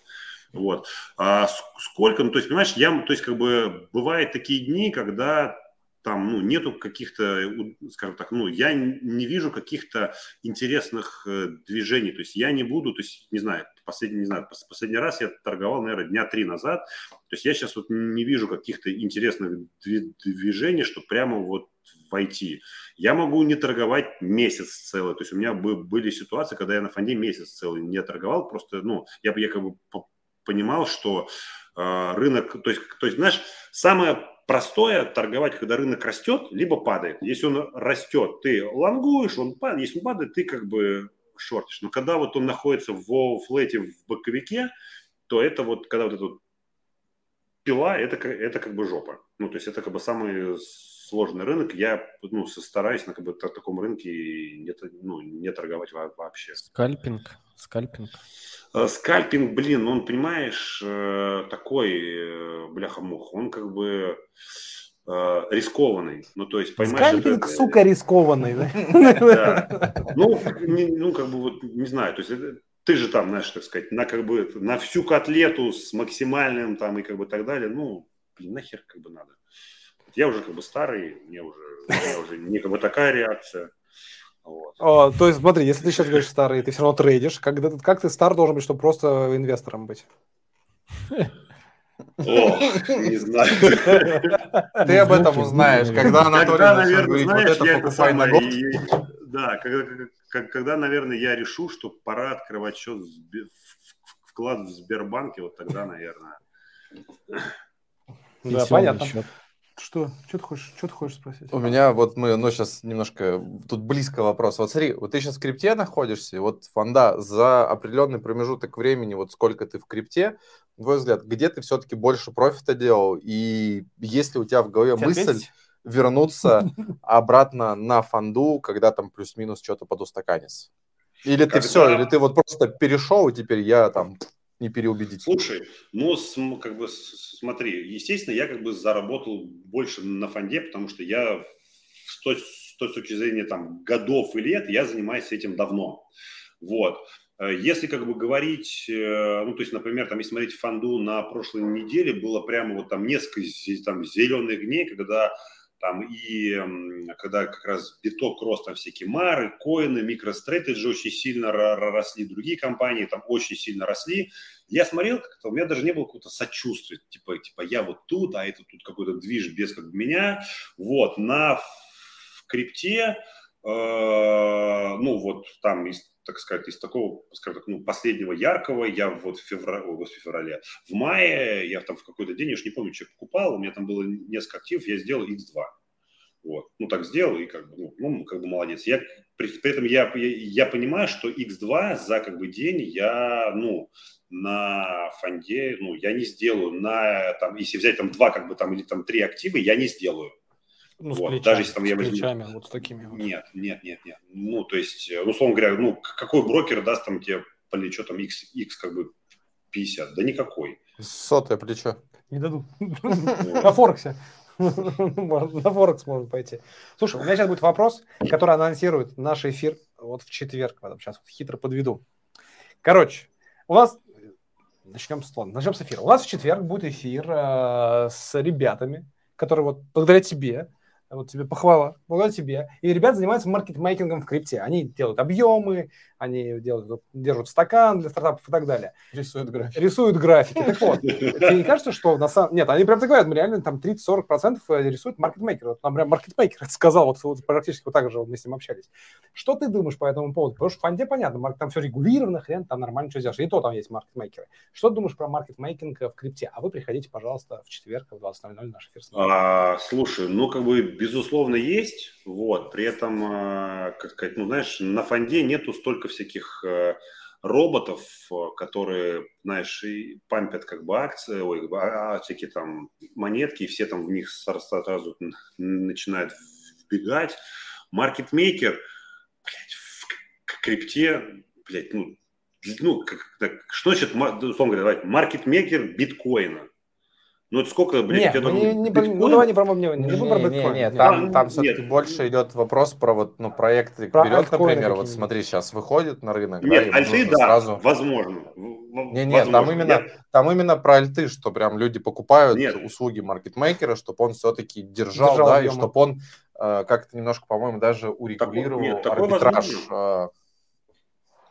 D: Вот. А сколько, ну, то есть, понимаешь, я, то есть, как бы, бывают такие дни, когда там, ну, нету каких-то, скажем так, ну, я не вижу каких-то интересных э, движений, то есть я не буду, то есть, не знаю, последний, не знаю, последний раз я торговал, наверное, дня три назад, то есть я сейчас вот не вижу каких-то интересных движений, что прямо вот войти. Я могу не торговать месяц целый, то есть у меня были ситуации, когда я на фонде месяц целый не торговал, просто, ну, я, я как бы понимал, что э, рынок, то есть, то есть, знаешь, самое простое торговать, когда рынок растет, либо падает. Если он растет, ты лонгуешь, он падает. Если он падает, ты как бы шортишь. Но когда вот он находится в флете, в боковике, то это вот, когда вот эта пила, это, это как бы жопа. Ну, то есть это как бы самый сложный рынок. Я ну, стараюсь на как бы, таком рынке не, ну, не торговать вообще.
C: Скальпинг, скальпинг.
D: Э, скальпинг, блин, он, понимаешь, э, такой, э, бляха-муха, он как бы рискованный. Ну, то есть,
A: понимаешь... Скальпинг, это, сука, рискованный, да?
D: Ну, ну, как бы, вот, не знаю, то есть, ты же там, знаешь, так сказать, на как бы, на всю котлету с максимальным там и как бы так далее, ну, блин, нахер как бы надо. Я уже как бы старый, мне уже, мне уже не как бы такая реакция.
A: Вот. О, то есть, смотри, если ты сейчас говоришь старый, ты все равно трейдишь, как, как ты стар должен быть, чтобы просто инвестором быть?
D: О, не знаю.
B: Ты об этом узнаешь, когда Анатолий
D: когда, наверное, знаешь, вот это я самое, да, когда, когда, наверное, я решу, что пора открывать счет, вклад в Сбербанке, вот тогда, наверное.
A: Да, понятно. Что? Что ты хочешь, что ты хочешь спросить?
B: У меня вот мы, ну, сейчас немножко, тут близко вопрос. Вот смотри, вот ты сейчас в крипте находишься, вот фонда за определенный промежуток времени, вот сколько ты в крипте, твой взгляд, где ты все-таки больше профита делал, и есть ли у тебя в голове Тебя мысль ответить? вернуться обратно на фонду, когда там плюс-минус что-то подустаканится? Или когда... ты все, или ты вот просто перешел, и теперь я там не переубедить.
D: Слушай, ну, как бы, смотри, естественно, я как бы заработал больше на фонде, потому что я с той, с той точки зрения там годов и лет я занимаюсь этим давно. Вот. Э, если как бы говорить, э, ну, то есть, например, там, если смотреть фонду на прошлой неделе, было прямо вот там несколько там зеленых дней, когда там и когда как раз биток рос, там всякие мары, коины, микростратеджи очень сильно росли, другие компании там очень сильно росли. Я смотрел, как-то у меня даже не было какого-то сочувствия, типа, типа я вот тут, а это тут какой-то движ без как бы меня. Вот, на в крипте, э, ну вот там из так сказать, из такого, скажем так, ну, последнего яркого, я вот в феврале, о, в феврале, в мае, я там в какой-то день, я уж не помню, что покупал, у меня там было несколько активов, я сделал X2. Вот. Ну, так сделал, и как бы, ну, ну как бы молодец. Я, при, при этом я, я, я понимаю, что X2 за как бы день я, ну, на фонде, ну, я не сделаю. На, там, если взять там два, как бы там, или там три актива, я не сделаю.
A: Ну, вот. плечами, Даже если там я возьму... плечами, вот с такими вот.
D: Нет, нет, нет, нет. Ну, то есть, ну, условно говоря, ну, какой брокер даст там тебе, что там, X, X как бы 50? Да никакой.
B: Сотое плечо.
A: Не дадут. На Форексе. На Форекс можно пойти. Слушай, у меня сейчас будет вопрос, который анонсирует наш эфир вот в четверг. Сейчас хитро подведу. Короче, у нас начнем с начнем с эфира. У нас в четверг будет эфир э, с ребятами, которые вот благодаря тебе вот тебе похвала, благодаря тебе. И ребята занимаются маркетмейкингом в крипте. Они делают объемы, они делают, держат стакан для стартапов и так далее.
B: Рисуют графики.
A: Рисуют графики. Так вот, тебе не кажется, что на самом... Нет, они прям так говорят, мы реально там 30-40% рисуют маркетмейкеры. Вот нам прям маркетмейкер это сказал, вот, вот практически вот так же вот мы с ним общались. Что ты думаешь по этому поводу? Потому что в фонде понятно, там все регулировано, хрен, там нормально что сделаешь. И то там есть маркетмейкеры. Что ты думаешь про маркетмейкинг в крипте? А вы приходите, пожалуйста, в четверг в 20.00 наш эфир.
D: А, слушай, ну как бы безусловно есть, вот, при этом, а, как сказать, ну знаешь, на фонде нету столько всяких э, роботов, э, которые, знаешь, и пампят как бы акции, ой, а, а, всякие там монетки, и все там в них сразу начинают вбегать. Маркетмейкер, блядь, в крипте, блядь, ну, ну, как, так, что значит, условно говоря, маркетмейкер биткоина? Ну, это сколько, блядь,
A: нет, ну, не, не, биткоин? ну, давай не про, не, не, не, про
B: биткоин. Не, не, там, там все-таки больше идет вопрос про вот, ну, проекты про вперед, например, вот смотри, сейчас выходит на рынок.
D: Нет, да, альты, да, сразу... возможно. Не,
B: нет, там именно, я... там именно про альты, что прям люди покупают нет. услуги маркетмейкера, чтобы он все-таки держал, держал да, объема. и чтобы он э, как-то немножко, по-моему, даже урегулировал нет, арбитраж. Э,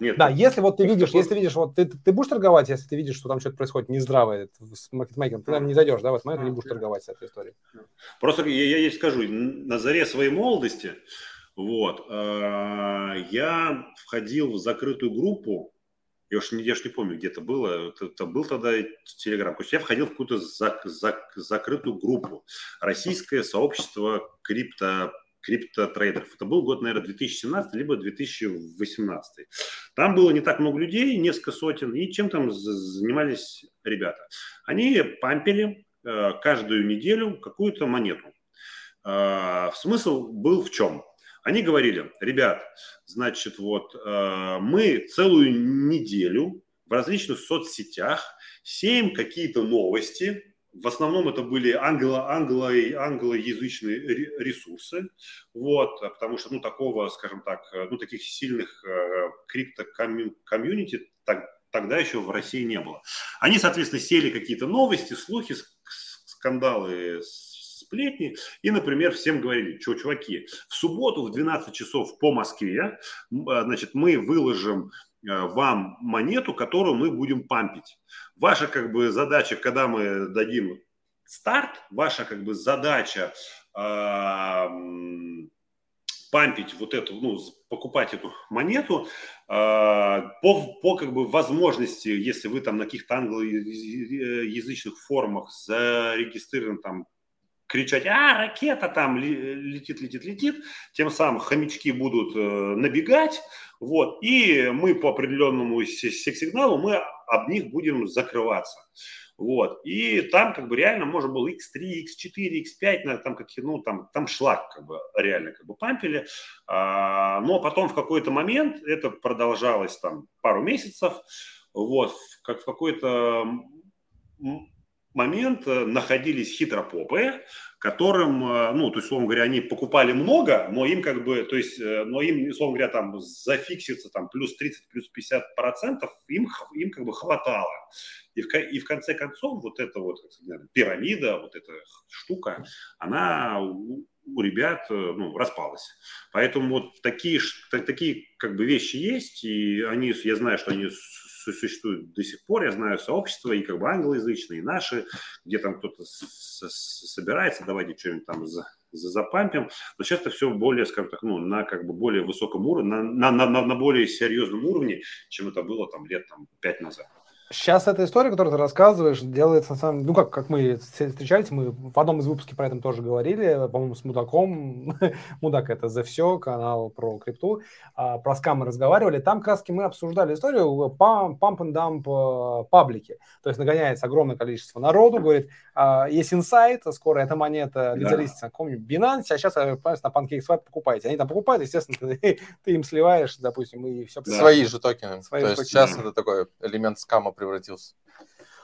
A: нет. Да, если вот ты видишь, если видишь, вот ты, ты будешь торговать, если ты видишь, что там что-то происходит нездравое с маркетмейкером, ты, наверное, не зайдешь, да, в этот момент не будешь торговать с этой историей.
D: Просто я, я, я скажу, на заре своей молодости, вот, э, я входил в закрытую группу, я уж, не, я уж не помню, где это было, это, это был тогда Телеграм. Я входил в какую-то за, за, закрытую группу. Российское сообщество крипто криптотрейдеров. Это был год, наверное, 2017 либо 2018. Там было не так много людей, несколько сотен, и чем там занимались ребята? Они пампили э, каждую неделю какую-то монету. Э, смысл был в чем? Они говорили, ребят, значит, вот э, мы целую неделю в различных соцсетях сеем какие-то новости, в основном это были англо, англо, англоязычные ресурсы, вот, потому что, ну, такого, скажем так, ну, таких сильных э, крипто-комьюнити так, тогда еще в России не было. Они, соответственно, сели какие-то новости, слухи, скандалы, сплетни, и, например, всем говорили, что, чуваки, в субботу в 12 часов по Москве, значит, мы выложим Э, вам монету, которую мы будем пампить. Ваша как бы задача, когда мы дадим старт, ваша как бы задача э, пампить вот эту, ну, покупать эту монету э, по, по как бы возможности, если вы там на каких-то англоязычных форумах зарегистрированы там кричать, а, ракета там летит, летит, летит, тем самым хомячки будут э, набегать, вот, и мы по определенному сигналу мы об них будем закрываться. Вот. И там как бы реально можно было X3, X4, X5, там какие, ну, там, там шлак как бы реально как бы пампили. А, но потом в какой-то момент это продолжалось там пару месяцев. Вот. Как в какой-то момент э, находились хитропопы, которым, э, ну, то есть, условно говоря, они покупали много, но им как бы, то есть, э, но им, условно говоря, там зафикситься там плюс 30, плюс 50 процентов, им, им как бы хватало. И в, и в конце концов вот эта вот сказать, пирамида, вот эта штука, она у, у ребят ну, распалась. Поэтому вот такие, такие как бы вещи есть, и они, я знаю, что они существуют до сих пор. Я знаю сообщества и как бы англоязычные, и наши, где там кто-то собирается, давайте что-нибудь там за, запампим. Но сейчас это все более, скажем так, ну, на как бы более высоком уровне, на, на, на, на более серьезном уровне, чем это было там лет там, пять назад.
A: Сейчас эта история, которую ты рассказываешь, делается на самом деле, ну как, как мы встречались, мы в одном из выпусков про это тоже говорили, по-моему, с Мудаком, Мудак это за все, канал про крипту, а, про скамы разговаривали, там как раз мы обсуждали историю памп and дамп э, паблики, то есть нагоняется огромное количество народу, говорит, а, есть инсайт, скоро эта монета лидерится на каком-нибудь Binance, а сейчас, на PancakeSwap покупаете, они там покупают, естественно, ты, ты им сливаешь, допустим, и все.
B: Свои же токены, Свои то есть токены. сейчас это такой элемент скама превратился.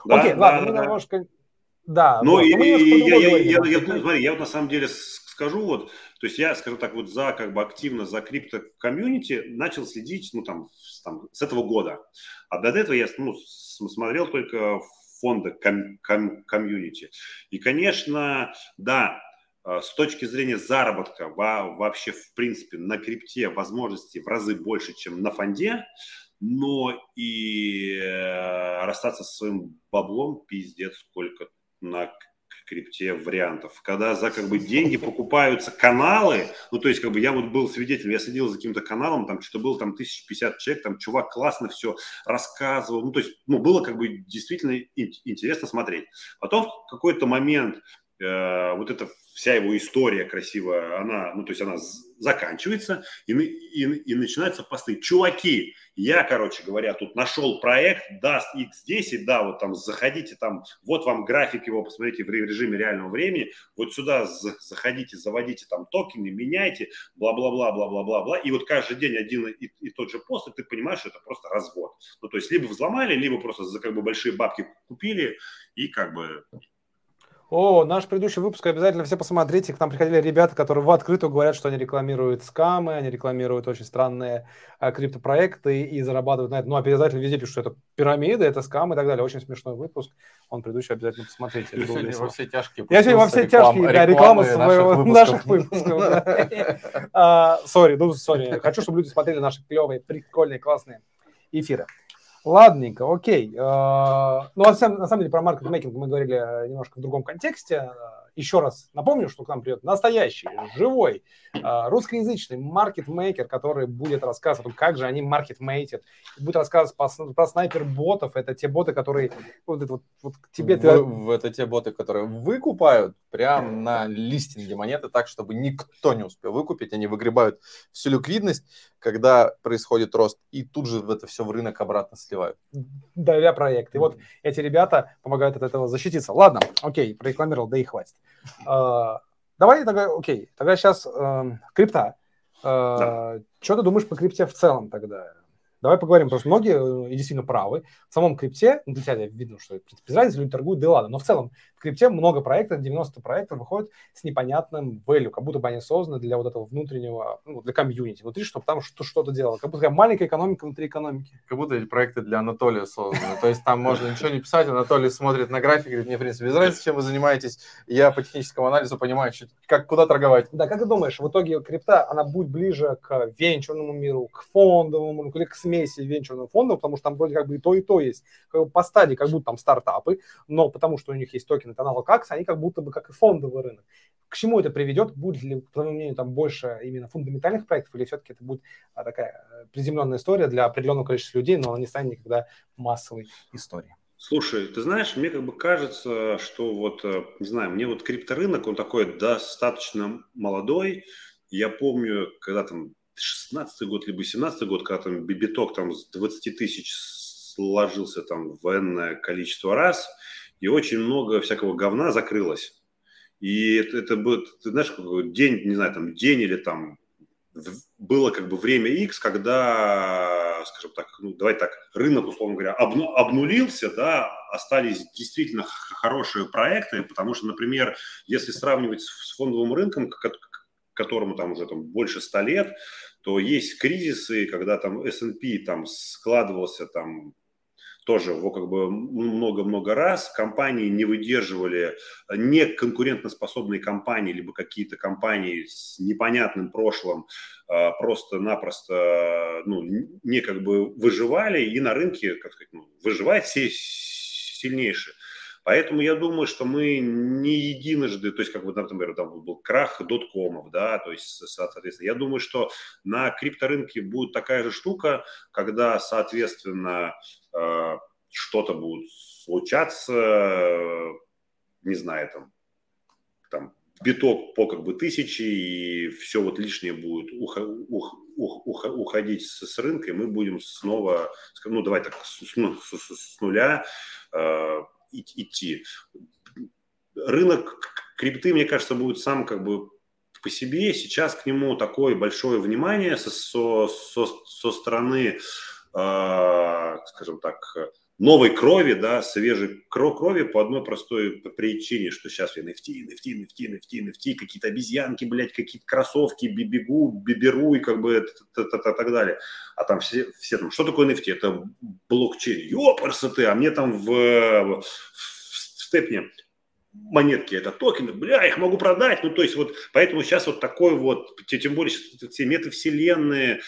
A: Да, Окей, да, ладно, да, мы да. немножко...
D: Да, ну вот, и, и я, я, я, я, смотри, я вот на самом деле скажу, вот, то есть я, скажу так, вот за, как бы активно за крипто-комьюнити начал следить, ну, там, с, там, с этого года. А до этого я, ну, смотрел только фонда ком, ком, комьюнити. И, конечно, да, э, с точки зрения заработка вообще, в принципе, на крипте возможности в разы больше, чем на фонде, но и э, расстаться со своим баблом пиздец сколько на крипте вариантов. Когда за как бы деньги покупаются каналы, ну то есть как бы я вот был свидетелем, я следил за каким-то каналом, там что-то было там 1050 человек, там чувак классно все рассказывал, ну то есть ну было как бы действительно интересно смотреть. Потом в какой-то момент э, вот эта вся его история красивая, она, ну то есть она заканчивается, и, и, и начинаются посты. Чуваки, я, короче говоря, тут нашел проект, даст X10, да, вот там заходите, там, вот вам график его, посмотрите в режиме реального времени, вот сюда заходите, заводите там токены, меняйте, бла-бла-бла, бла-бла-бла-бла, и вот каждый день один и, и тот же пост, и ты понимаешь, что это просто развод. Ну, то есть либо взломали, либо просто за как бы большие бабки купили, и как бы
A: о, наш предыдущий выпуск обязательно все посмотрите. К нам приходили ребята, которые в открытую говорят, что они рекламируют скамы, они рекламируют очень странные а, криптопроекты и зарабатывают на это. Ну, обязательно везде пишут, что это пирамиды, это скамы и так далее. Очень смешной выпуск. Он предыдущий обязательно посмотрите.
B: Я сегодня во все тяжкие.
A: Я сегодня во все тяжкие, да, реклама своего, наших выпусков. А, сори, ну, сори. Хочу, чтобы люди смотрели наши клевые, прикольные, классные эфиры. Ладненько, окей. А, ну, на самом деле, про маркетмейкинг мы говорили э, немножко в другом контексте. Еще раз напомню, что к нам придет настоящий, живой, а, русскоязычный маркетмейкер, который будет рассказывать о том, как же они маркетмейтят. Будет рассказывать про снайпер-ботов. Это те боты, которые вот, это, вот, вот тебе... В,
B: ты... Это те боты, которые выкупают прямо на листинге монеты так, чтобы никто не успел выкупить. Они выгребают всю ликвидность, когда происходит рост, и тут же это все в рынок обратно сливают.
A: Давя проект. И вот эти ребята помогают от этого защититься. Ладно, окей, прорекламировал, да и хватит. А, давай тогда, окей, тогда сейчас э, крипта. Э, да. Что ты думаешь по крипте в целом тогда? Давай поговорим, потому что многие э, и действительно правы. В самом крипте, ну, для тебя видно, что без разницы люди торгуют, да ладно, но в целом в крипте много проектов, 90 проектов выходят с непонятным value, как будто бы они созданы для вот этого внутреннего, ну, для комьюнити внутри, чтобы там что-то делало. Как будто маленькая экономика внутри экономики.
B: Как будто эти проекты для Анатолия созданы. То есть там можно ничего не писать, Анатолий смотрит на график, говорит, мне, в принципе, без разницы, чем вы занимаетесь. Я по техническому анализу понимаю, как, куда торговать.
A: Да, как ты думаешь, в итоге крипта, она будет ближе к венчурному миру, к фондовому, или к смеси венчурного фонда, потому что там вроде как бы и то, и то есть. Как бы по стадии, как будто там стартапы, но потому что у них есть токены канала КАКС, они как будто бы как и фондовый рынок. К чему это приведет? Будет ли, по твоему мнению, там больше именно фундаментальных проектов, или все-таки это будет а, такая э, приземленная история для определенного количества людей, но она не станет никогда массовой историей?
D: Слушай, ты знаешь, мне как бы кажется, что вот, э, не знаю, мне вот крипторынок, он такой достаточно молодой. Я помню, когда там 16 год, либо 17 год, когда там бибиток там с 20 тысяч сложился там в энное количество раз, и очень много всякого говна закрылось. И это, это был, ты знаешь, день, не знаю, там день или там было как бы время X, когда, скажем так, ну, давай так, рынок, условно говоря, обну, обнулился, да, остались действительно хорошие проекты, потому что, например, если сравнивать с фондовым рынком, которому там уже там больше ста лет, то есть кризисы, когда там S&P там складывался там тоже его как бы много-много раз. Компании не выдерживали, не конкурентоспособные компании, либо какие-то компании с непонятным прошлым а, просто-напросто ну, не как бы выживали, и на рынке, как сказать, ну, выживает все сильнейшие. Поэтому я думаю, что мы не единожды, то есть, как бы, например, там был крах доткомов, да, то есть, соответственно, я думаю, что на крипторынке будет такая же штука, когда, соответственно, э, что-то будет случаться, не знаю, там, там биток по как бы тысячи, и все вот лишнее будет ух, ух, ух, ух, уходить с, с рынка, и мы будем снова, ну, давай так, с, с, с нуля э, идти. Рынок крипты, мне кажется, будет сам как бы по себе. Сейчас к нему такое большое внимание со, со, со, со стороны, э, скажем так, новой крови, да, свежей крови по одной простой причине, что сейчас NFT, NFT, NFT, NFT, NFT, какие-то обезьянки, блядь, какие-то кроссовки, бибигу, биберу и как бы так далее. А там все, все там, что такое NFT? Это блокчейн. Ёпарсы ты, а мне там в, в, в степне монетки, это токены, бля, их могу продать. Ну, то есть вот, поэтому сейчас вот такой вот, тем более все метавселенные,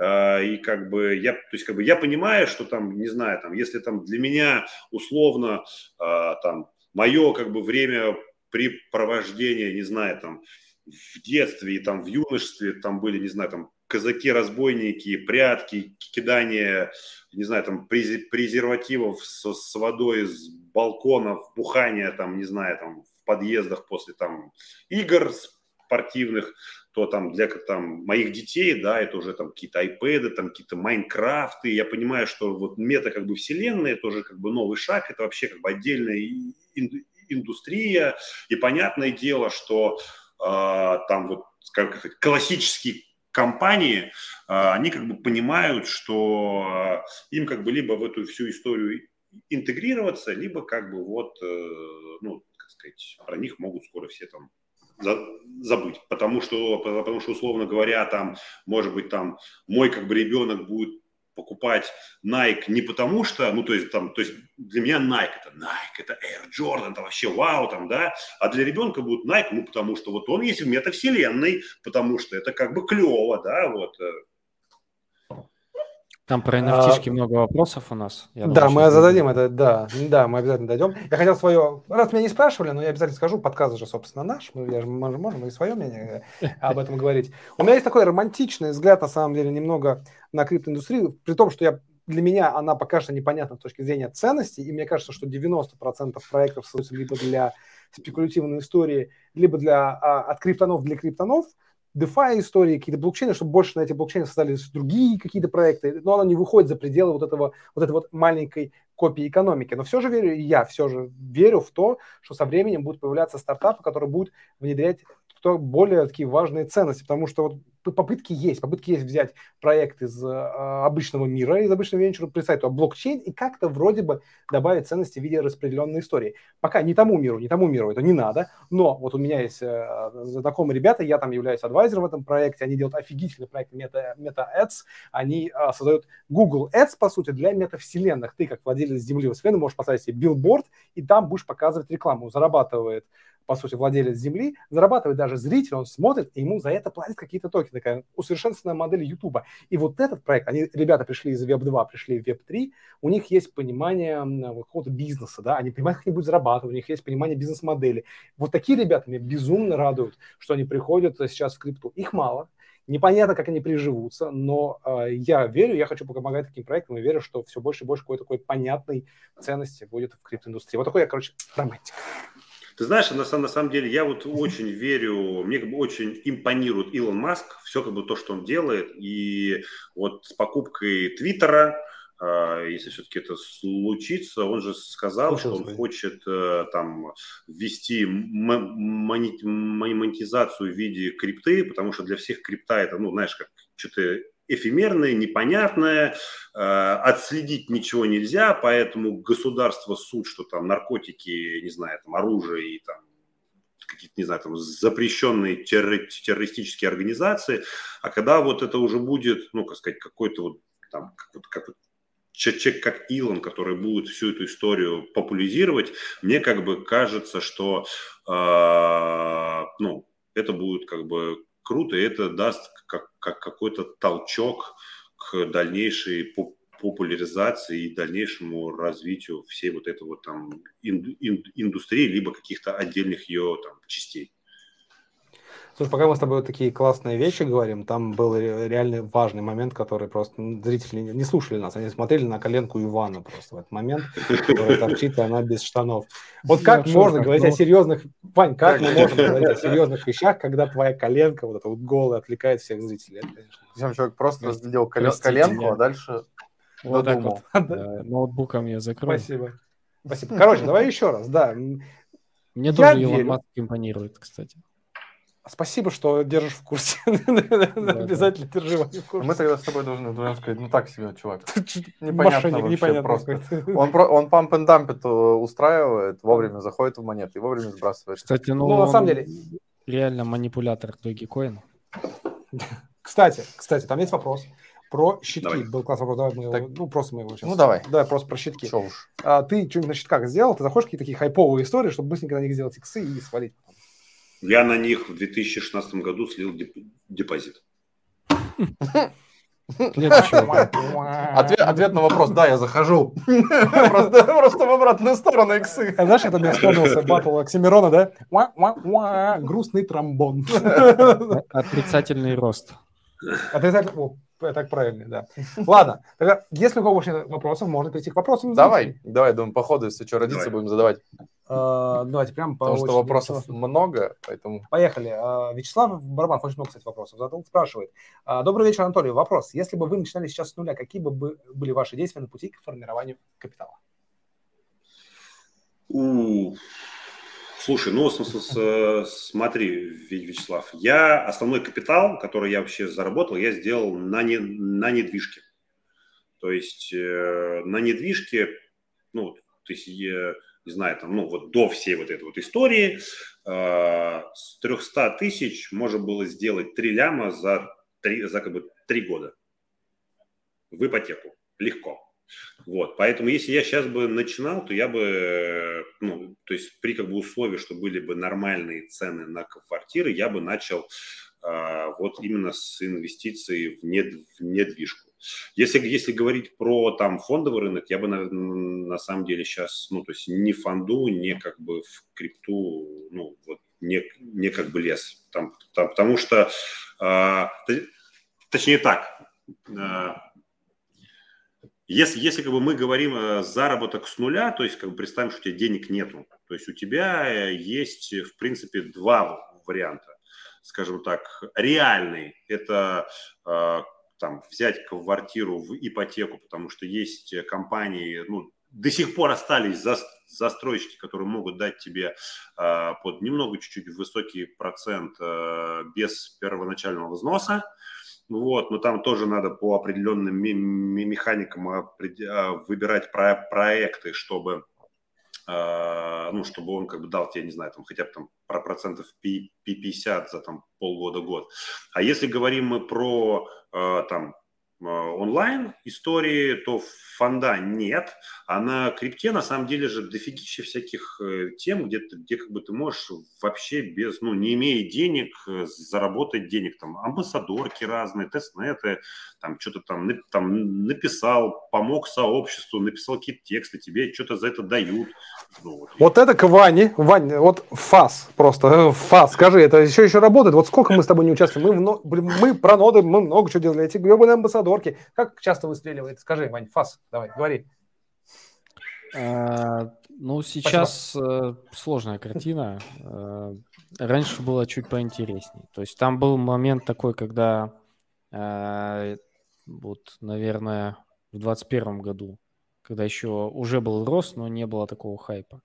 D: и как бы я, то есть как бы я понимаю, что там, не знаю, там, если там для меня условно а, там мое как бы время препровождения, не знаю, там в детстве и там в юношестве там были, не знаю, там казаки-разбойники, прятки, кидание, не знаю, там презервативов с, с водой с балконов, бухание там, не знаю, там в подъездах после там игр спортивных, то там для там, моих детей, да, это уже там какие-то iPad, там какие-то Майнкрафты. Я понимаю, что вот мета как бы вселенная, это уже как бы новый шаг, это вообще как бы отдельная индустрия. И понятное дело, что э, там вот как сказать, классические компании, э, они как бы понимают, что э, им как бы либо в эту всю историю интегрироваться, либо как бы вот, э, ну, как сказать, про них могут скоро все там забыть, потому что, потому что, условно говоря, там, может быть, там, мой как бы ребенок будет покупать Nike не потому что, ну, то есть, там, то есть для меня Nike это Nike, это Air Jordan, это вообще вау, там, да, а для ребенка будет Nike, ну, потому что вот он есть в метавселенной, потому что это как бы клево, да, вот, э,
C: там про NFT а, много вопросов у нас.
A: Я да, думаю, мы зададим это, да, да, мы обязательно дойдем. Я хотел свое, раз меня не спрашивали, но я обязательно скажу, подкаст же, собственно, наш, мы, я же, мы можем и свое мнение об этом говорить. У меня есть такой романтичный взгляд, на самом деле, немного на криптоиндустрию, при том, что я для меня она пока что непонятна с точки зрения ценностей, и мне кажется, что 90% проектов создаются либо для спекулятивной истории, либо для, а, от криптонов для криптонов – DeFi истории, какие-то блокчейны, чтобы больше на эти блокчейны создали другие какие-то проекты, но оно не выходит за пределы вот этого, вот этой вот маленькой копии экономики. Но все же верю, я все же верю в то, что со временем будут появляться стартапы, которые будут внедрять более такие важные ценности, потому что вот попытки есть. Попытки есть взять проект из э, обычного мира, из обычного венчура, представить туда блокчейн и как-то вроде бы добавить ценности в виде распределенной истории. Пока не тому миру, не тому миру это не надо, но вот у меня есть э, знакомые ребята, я там являюсь адвайзером в этом проекте, они делают офигительный проект Meta, Meta Ads, они э, создают Google Ads, по сути, для метавселенных. Ты, как владелец земли вселенной, можешь поставить себе билборд, и там будешь показывать рекламу. Зарабатывает по сути, владелец земли, зарабатывает даже зритель, он смотрит, и ему за это платят какие-то токены. Такая усовершенствованная модель YouTube. И вот этот проект, они, ребята пришли из Web 2, пришли в Web 3, у них есть понимание какого-то бизнеса, да, они понимают, как они будут зарабатывать, у них есть понимание бизнес-модели. Вот такие ребята меня безумно радуют, что они приходят сейчас в крипту. Их мало, Непонятно, как они приживутся, но э, я верю, я хочу помогать таким проектам и верю, что все больше и больше какой-то такой понятной ценности будет в криптоиндустрии. Вот такой я, короче, романтик.
D: Ты знаешь, на, на самом деле я вот очень верю, мне как бы очень импонирует Илон Маск, все как бы то, что он делает, и вот с покупкой Твиттера, э, если все-таки это случится, он же сказал, Слушай, что он хочет э, там ввести монетизацию в виде крипты, потому что для всех крипта это, ну, знаешь, как что-то эфемерное, непонятное, э, отследить ничего нельзя, поэтому государство суд, что там наркотики, не знаю, там оружие и там какие-то, не знаю, там запрещенные террористические организации, а когда вот это уже будет, ну, как сказать, какой-то вот там, как, вот, как человек как Илон, который будет всю эту историю популяризировать, мне как бы кажется, что э, ну, это будет как бы круто, и это даст как, как какой-то толчок к дальнейшей популяризации и дальнейшему развитию всей вот этой вот там индустрии, либо каких-то отдельных ее там частей.
A: Слушай, пока мы с тобой вот такие классные вещи говорим, там был реально важный момент, который просто зрители не слушали нас, они смотрели на коленку Ивана просто в этот момент, которая торчит, и она без штанов. Вот как можно говорить о серьезных... Вань, как мы можем говорить о серьезных вещах, когда твоя коленка вот эта вот голая отвлекает всех зрителей?
B: Причем человек просто разглядел коленку, а дальше
C: вот так вот. Ноутбуком я закрою.
A: Спасибо. Спасибо. Короче, давай еще раз, да.
C: Мне тоже Илон Маск импонирует, кстати.
A: Спасибо, что держишь в курсе. Обязательно держи в
B: курсе. Мы тогда с тобой должны, должны сказать, ну так себе, чувак. Непонятно вообще просто. Он, он памп and дампит устраивает, вовремя заходит в монеты и вовремя сбрасывает.
C: Кстати, ну, ну на самом деле... Реально манипулятор Dogecoin.
A: Кстати, кстати, там есть вопрос про щитки. Давай. Был классный вопрос, давай мы его, так. ну просто мы его сейчас.
B: Ну давай.
A: Давай просто про щитки. Что уж. А, ты что-нибудь на щитках сделал? Ты заходишь какие-то такие хайповые истории, чтобы быстренько на них сделать иксы и свалить?
D: Я на них в 2016 году слил депозит.
B: Ответ, ответ на вопрос, да, я захожу. Просто, просто в обратную сторону иксы.
A: А знаешь, это мне вспомнился батл Оксимирона, да? Грустный тромбон.
C: Отрицательный рост.
A: Отрицательный... Так правильно, да. Ладно, тогда, если у кого больше вопросов, можно перейти к вопросам.
B: Давай, давай, думаю, по ходу, если что, родиться будем задавать.
A: Uh, давайте прямо
B: по Потому что вопросов Вячеслав. много, поэтому...
A: Поехали. Uh, Вячеслав Барабан очень много, кстати, вопросов задал, спрашивает. Uh, Добрый вечер, Анатолий. Вопрос. Если бы вы начинали сейчас с нуля, какие бы были ваши действия на пути к формированию капитала?
D: У... Слушай, ну смотри, Вячеслав, я основной капитал, который я вообще заработал, я сделал на, не, на недвижке. То есть э, на недвижке, ну, то есть я не знаю, там, ну, вот до всей вот этой вот истории, э, с 300 тысяч можно было сделать 3 ляма за 3, за как бы 3 года в ипотеку. Легко. Вот, поэтому если я сейчас бы начинал, то я бы, ну, то есть при как бы условии, что были бы нормальные цены на квартиры, я бы начал э, вот именно с инвестиций в, нед, в недвижку. Если, если говорить про там фондовый рынок, я бы на, на самом деле сейчас, ну, то есть не фонду, не как бы в крипту, ну, вот не, не как бы лес. Там, там, потому что, э, точнее так, э, если, если как бы мы говорим э, заработок с нуля, то есть как бы представим, что у тебя денег нету, то есть у тебя э, есть в принципе два варианта, скажем так, реальный – это э, там взять квартиру в ипотеку, потому что есть компании, ну до сих пор остались за, застройщики, которые могут дать тебе э, под немного чуть-чуть высокий процент э, без первоначального взноса. Вот, но там тоже надо по определенным механикам выбирать про проекты, чтобы ну, чтобы он как бы дал тебе, не знаю, там хотя бы там про процентов 50 за там полгода-год. А если говорим мы про а, там а, онлайн истории, то фонда нет, а на крипте на самом деле же дофигища всяких э, тем, где, ты, где как бы ты можешь вообще без, ну, не имея денег, э, заработать денег, там, амбассадорки разные, тестнеты, там, что-то там, там написал, помог сообществу, написал какие-то тексты, тебе что-то за это дают.
A: Ну, вот. вот это к Ване, Вань, вот ФАС просто, э, ФАС, скажи, это еще еще работает? Вот сколько мы с тобой не участвуем? Мы, мы про ноды, мы много чего делали, эти гребаные амбассадорки, как часто выстреливает? Скажи, Вань, ФАС, давай, говори.
C: А, ну, сейчас Спасибо. Э, сложная картина. Э, раньше было чуть поинтереснее. То есть там был момент такой, когда э, вот, наверное, в 2021 году, когда еще уже был рост, но не было такого хайпа.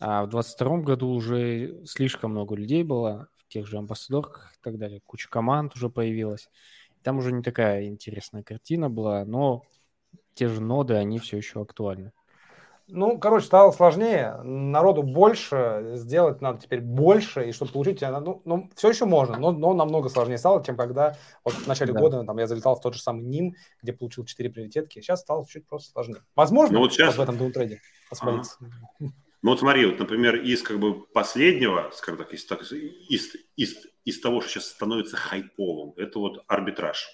C: А в 2022 году уже слишком много людей было, в тех же амбассадорках и так далее. Куча команд уже появилась. Там уже не такая интересная картина была, но те же ноды, они все еще актуальны.
A: Ну, короче, стало сложнее, народу больше, сделать надо теперь больше, и чтобы получить, ну, ну все еще можно, но, но намного сложнее стало, чем когда вот в начале да. года там, я залетал в тот же самый НИМ, где получил 4 приоритетки, сейчас стало чуть просто сложнее. Возможно, ну, вот сейчас... вот в этом даунтрейде посмотрите.
D: Ага. Ну вот смотри, вот, например, из как бы последнего, скажем так, из, из, из, из того, что сейчас становится хайповым, это вот арбитраж.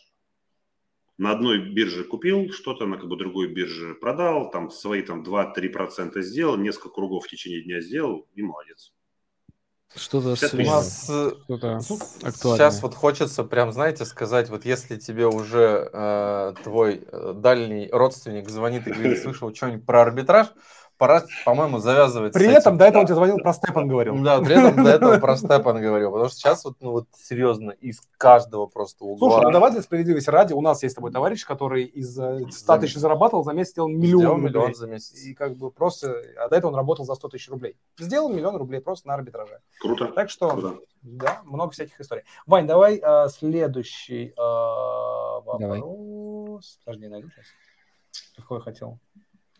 D: На одной бирже купил что-то, на как бы другой бирже продал, там свои там 2-3% сделал, несколько кругов в течение дня сделал и молодец.
B: Что-то у нас э, что сейчас вот хочется прям, знаете, сказать, вот если тебе уже э, твой э, дальний родственник звонит и говорит, слышал что-нибудь про арбитраж, пора, по-моему, завязывать.
A: При этом до этого он тебе звонил про Степан говорил.
B: Да, при этом до этого про Степан говорил. Потому что сейчас вот, ну вот серьезно, из каждого просто
A: угла. Слушай, ну давай для справедливости ради, у нас есть с тобой товарищ, который из 100 тысяч зарабатывал, за месяц сделал миллион сделал миллион за месяц. И как бы просто, а до этого он работал за 100 тысяч рублей. Сделал миллион рублей просто на арбитраже.
D: Круто.
A: Так что,
D: Круто.
A: да, много всяких историй. Вань, давай а, следующий а, вопрос. Давай. Подожди, найду сейчас. Какой хотел?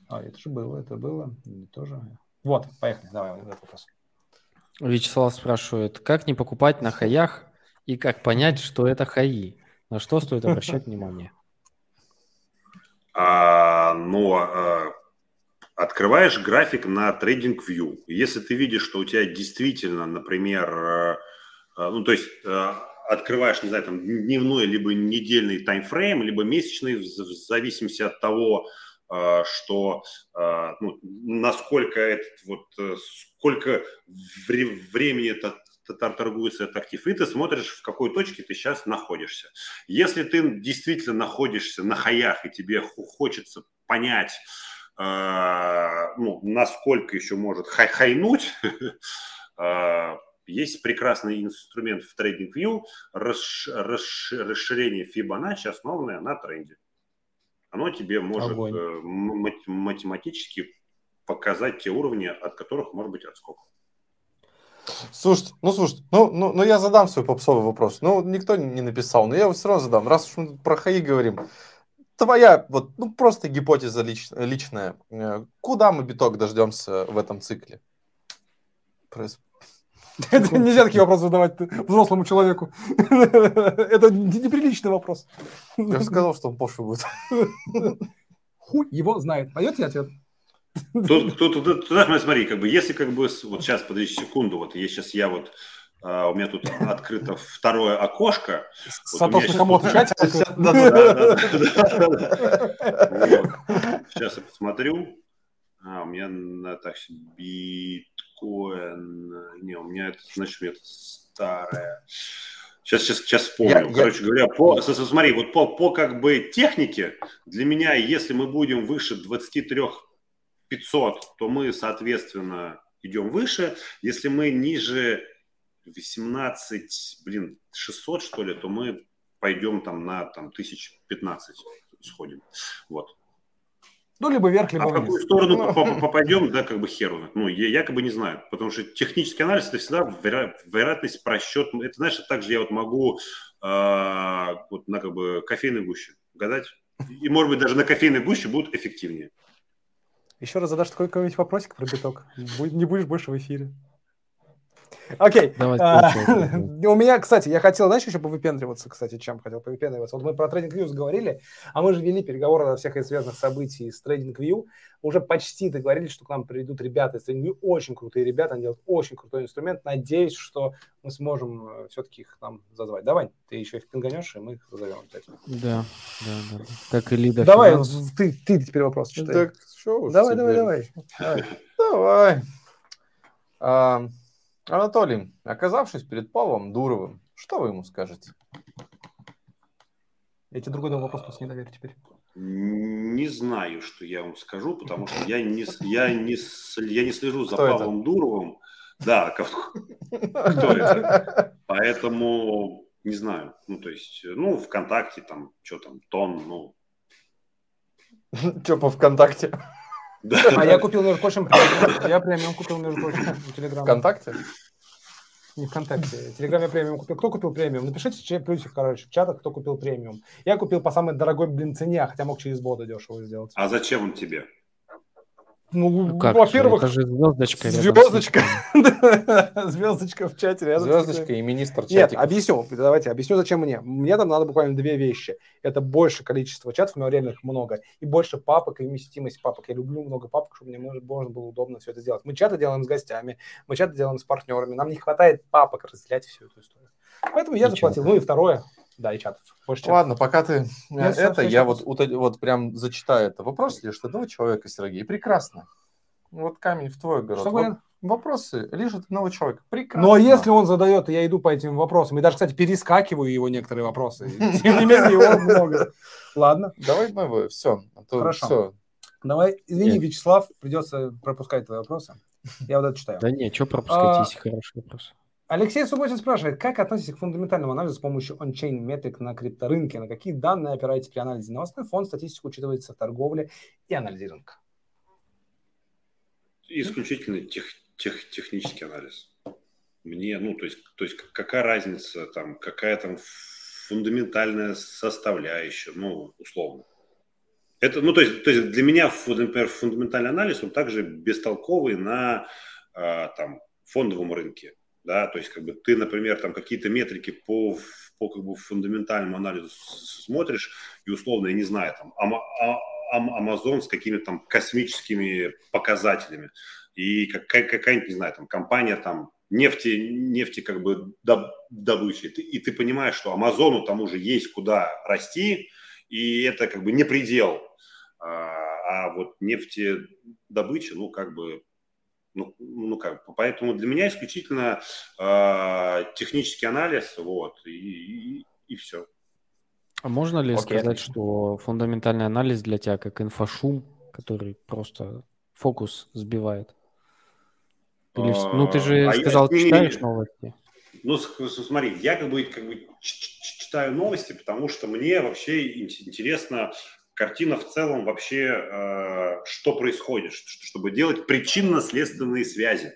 A: А, это же было, это было. Тоже. Вот, поехали. Давай, этот вопрос.
C: Вячеслав спрашивает, как не покупать на хаях и как понять, что это хаи? На что стоит обращать внимание?
D: А, ну, а, открываешь график на TradingView. Если ты видишь, что у тебя действительно, например, а, а, ну, то есть а, открываешь, не знаю, там, дневной либо недельный таймфрейм, либо месячный, в зависимости от того, что а, ну, насколько этот вот э, сколько времени это торгуется этот актив, и ты смотришь, в какой точке ты сейчас находишься. Если ты действительно находишься на хаях, и тебе хочется понять, э, ну, насколько еще может хай хайнуть, есть прекрасный инструмент в TradingView, расширение Fibonacci, основанное на тренде оно тебе может Огонь. Э, математически показать те уровни, от которых может быть отскок.
B: Слушайте, ну слушайте, ну, ну, ну я задам свой попсовый вопрос. Ну, никто не написал, но я его все равно задам. Раз уж мы про ХАИ говорим, твоя вот, ну просто гипотеза лич, личная. Э, куда мы биток дождемся в этом цикле?
A: Это нельзя такие вопросы задавать взрослому человеку. Это неприличный вопрос.
B: Я же сказал, что он пошлый
A: будет. Хуй его знает. Пойдете ответ?
D: Тут, тут, тут, тут, смотри, как бы, если как бы, вот сейчас, подожди секунду, вот я сейчас, я вот, а, у меня тут открыто второе окошко.
A: Сатош Накамото чате?
D: Сейчас я посмотрю. А, у меня так, бит биткоин. Не, у меня это, значит, у меня это старое. Сейчас, сейчас, сейчас вспомню. Я, Короче я... говоря, по, смотри, вот по, по как бы технике, для меня, если мы будем выше 23 500, то мы, соответственно, идем выше. Если мы ниже 18, блин, 600, что ли, то мы пойдем там на там, 1015 сходим. Вот.
A: Ну, либо вверх, либо
D: а
A: вниз.
D: в какую сторону попадем, да, как бы херу. Ну, я якобы не знаю. Потому что технический анализ – это всегда вероятность просчет. Это, знаешь, также я вот могу э, вот на как бы кофейной гуще гадать. И, может быть, даже на кофейной гуще будет эффективнее.
A: Еще раз задашь какой-нибудь вопросик про биток. Не будешь больше в эфире. Окей. А, у меня, кстати, я хотел, знаешь, еще повыпендриваться, кстати, чем хотел повыпендриваться. Вот мы про TradingView говорили, а мы же вели переговоры о всех известных событий с TradingView. Уже почти договорились, что к нам придут ребята из TradingView. Очень крутые ребята, они делают очень крутой инструмент. Надеюсь, что мы сможем э, все-таки их там зазвать. Давай, ты еще их пинганешь, и мы их зазовем обязательно.
C: Да, да, да. Как и Лида
A: Давай, ты, ты теперь вопрос читай.
B: Так, что
A: давай, давай, давай, давай.
B: Давай. Анатолий, оказавшись перед Павлом Дуровым, что вы ему скажете?
A: Я тебе другой вопрос просто не доверю теперь.
D: Не знаю, что я вам скажу, потому что я не, я не, я не слежу за кто Павлом это? Дуровым. Да, кто это? Поэтому не знаю. Ну, то есть, ну, ВКонтакте там, что там, тон, ну.
B: Что по ВКонтакте?
A: Да. А я купил, между прочим. Я премиум купил, между прочим, в Телеграме.
B: ВКонтакте?
A: Не ВКонтакте. Телеграме премиум купил. Кто купил премиум? Напишите плюсик, короче, в чатах, кто купил премиум. Я купил по самой дорогой, блин, цене, хотя мог через бода дешево сделать.
D: А зачем он тебе?
A: Ну, ну во-первых,
C: это же звездочка.
A: Звездочка. звездочка в чате.
B: Рядом звездочка и министр чатиков.
A: Нет, объясню. Давайте, объясню, зачем мне. Мне там надо буквально две вещи. Это больше количество чатов, у меня реально их много, и больше папок, и вместимость папок. Я люблю много папок, чтобы мне можно было удобно все это сделать. Мы чаты делаем с гостями, мы чаты делаем с партнерами. Нам не хватает папок разделять всю эту историю. Поэтому я заплатил. Ну и второе, да, и чатов.
B: Больше Ладно, пока ты я это, я вот, вот прям зачитаю это. Вопрос лишь одного человека, Сергей. Прекрасно. Вот камень в твой огород. Что вот вопросы лишь одного человека. Прекрасно.
A: Но если он задает, я иду по этим вопросам. И даже, кстати, перескакиваю его некоторые вопросы. Тем не менее, его много. Ладно.
B: Давай мы все.
A: А Хорошо. Давай, извини, Вячеслав, придется пропускать твои вопросы. Я вот это читаю.
C: Да нет, что пропускать, а, если хороший вопрос.
A: Алексей Субботин спрашивает, как относитесь к фундаментальному анализу с помощью on-chain метрик на крипторынке? На какие данные опираетесь при анализе новостной фонд, статистику учитывается в торговле и анализе рынка?
D: Исключительно тех, тех, технический анализ. Мне, ну, то есть, то есть какая разница, там, какая там фундаментальная составляющая, ну, условно. Это, ну, то есть, то есть для меня, например, фундаментальный анализ, он также бестолковый на а, там, фондовом рынке да, то есть как бы ты, например, там какие-то метрики по, по как бы фундаментальному анализу смотришь, и условно, я не знаю, там, Amazon с какими-то там космическими показателями, и какая, какая-нибудь, не знаю, там компания там нефти, нефти как бы добычи, и ты, и ты понимаешь, что Амазону там уже есть куда расти, и это как бы не предел, а, а вот нефтедобыча, ну, как бы ну, ну как, поэтому для меня исключительно э, технический анализ, вот, и, и, и все.
C: А можно ли Окей. сказать, что фундаментальный анализ для тебя как инфошум, который просто фокус сбивает? Или, ну, ты же а сказал, я, читаешь не, новости.
D: Ну, смотри, я как бы, как бы читаю новости, потому что мне вообще интересно картина в целом вообще, э, что происходит, чтобы делать причинно-следственные связи.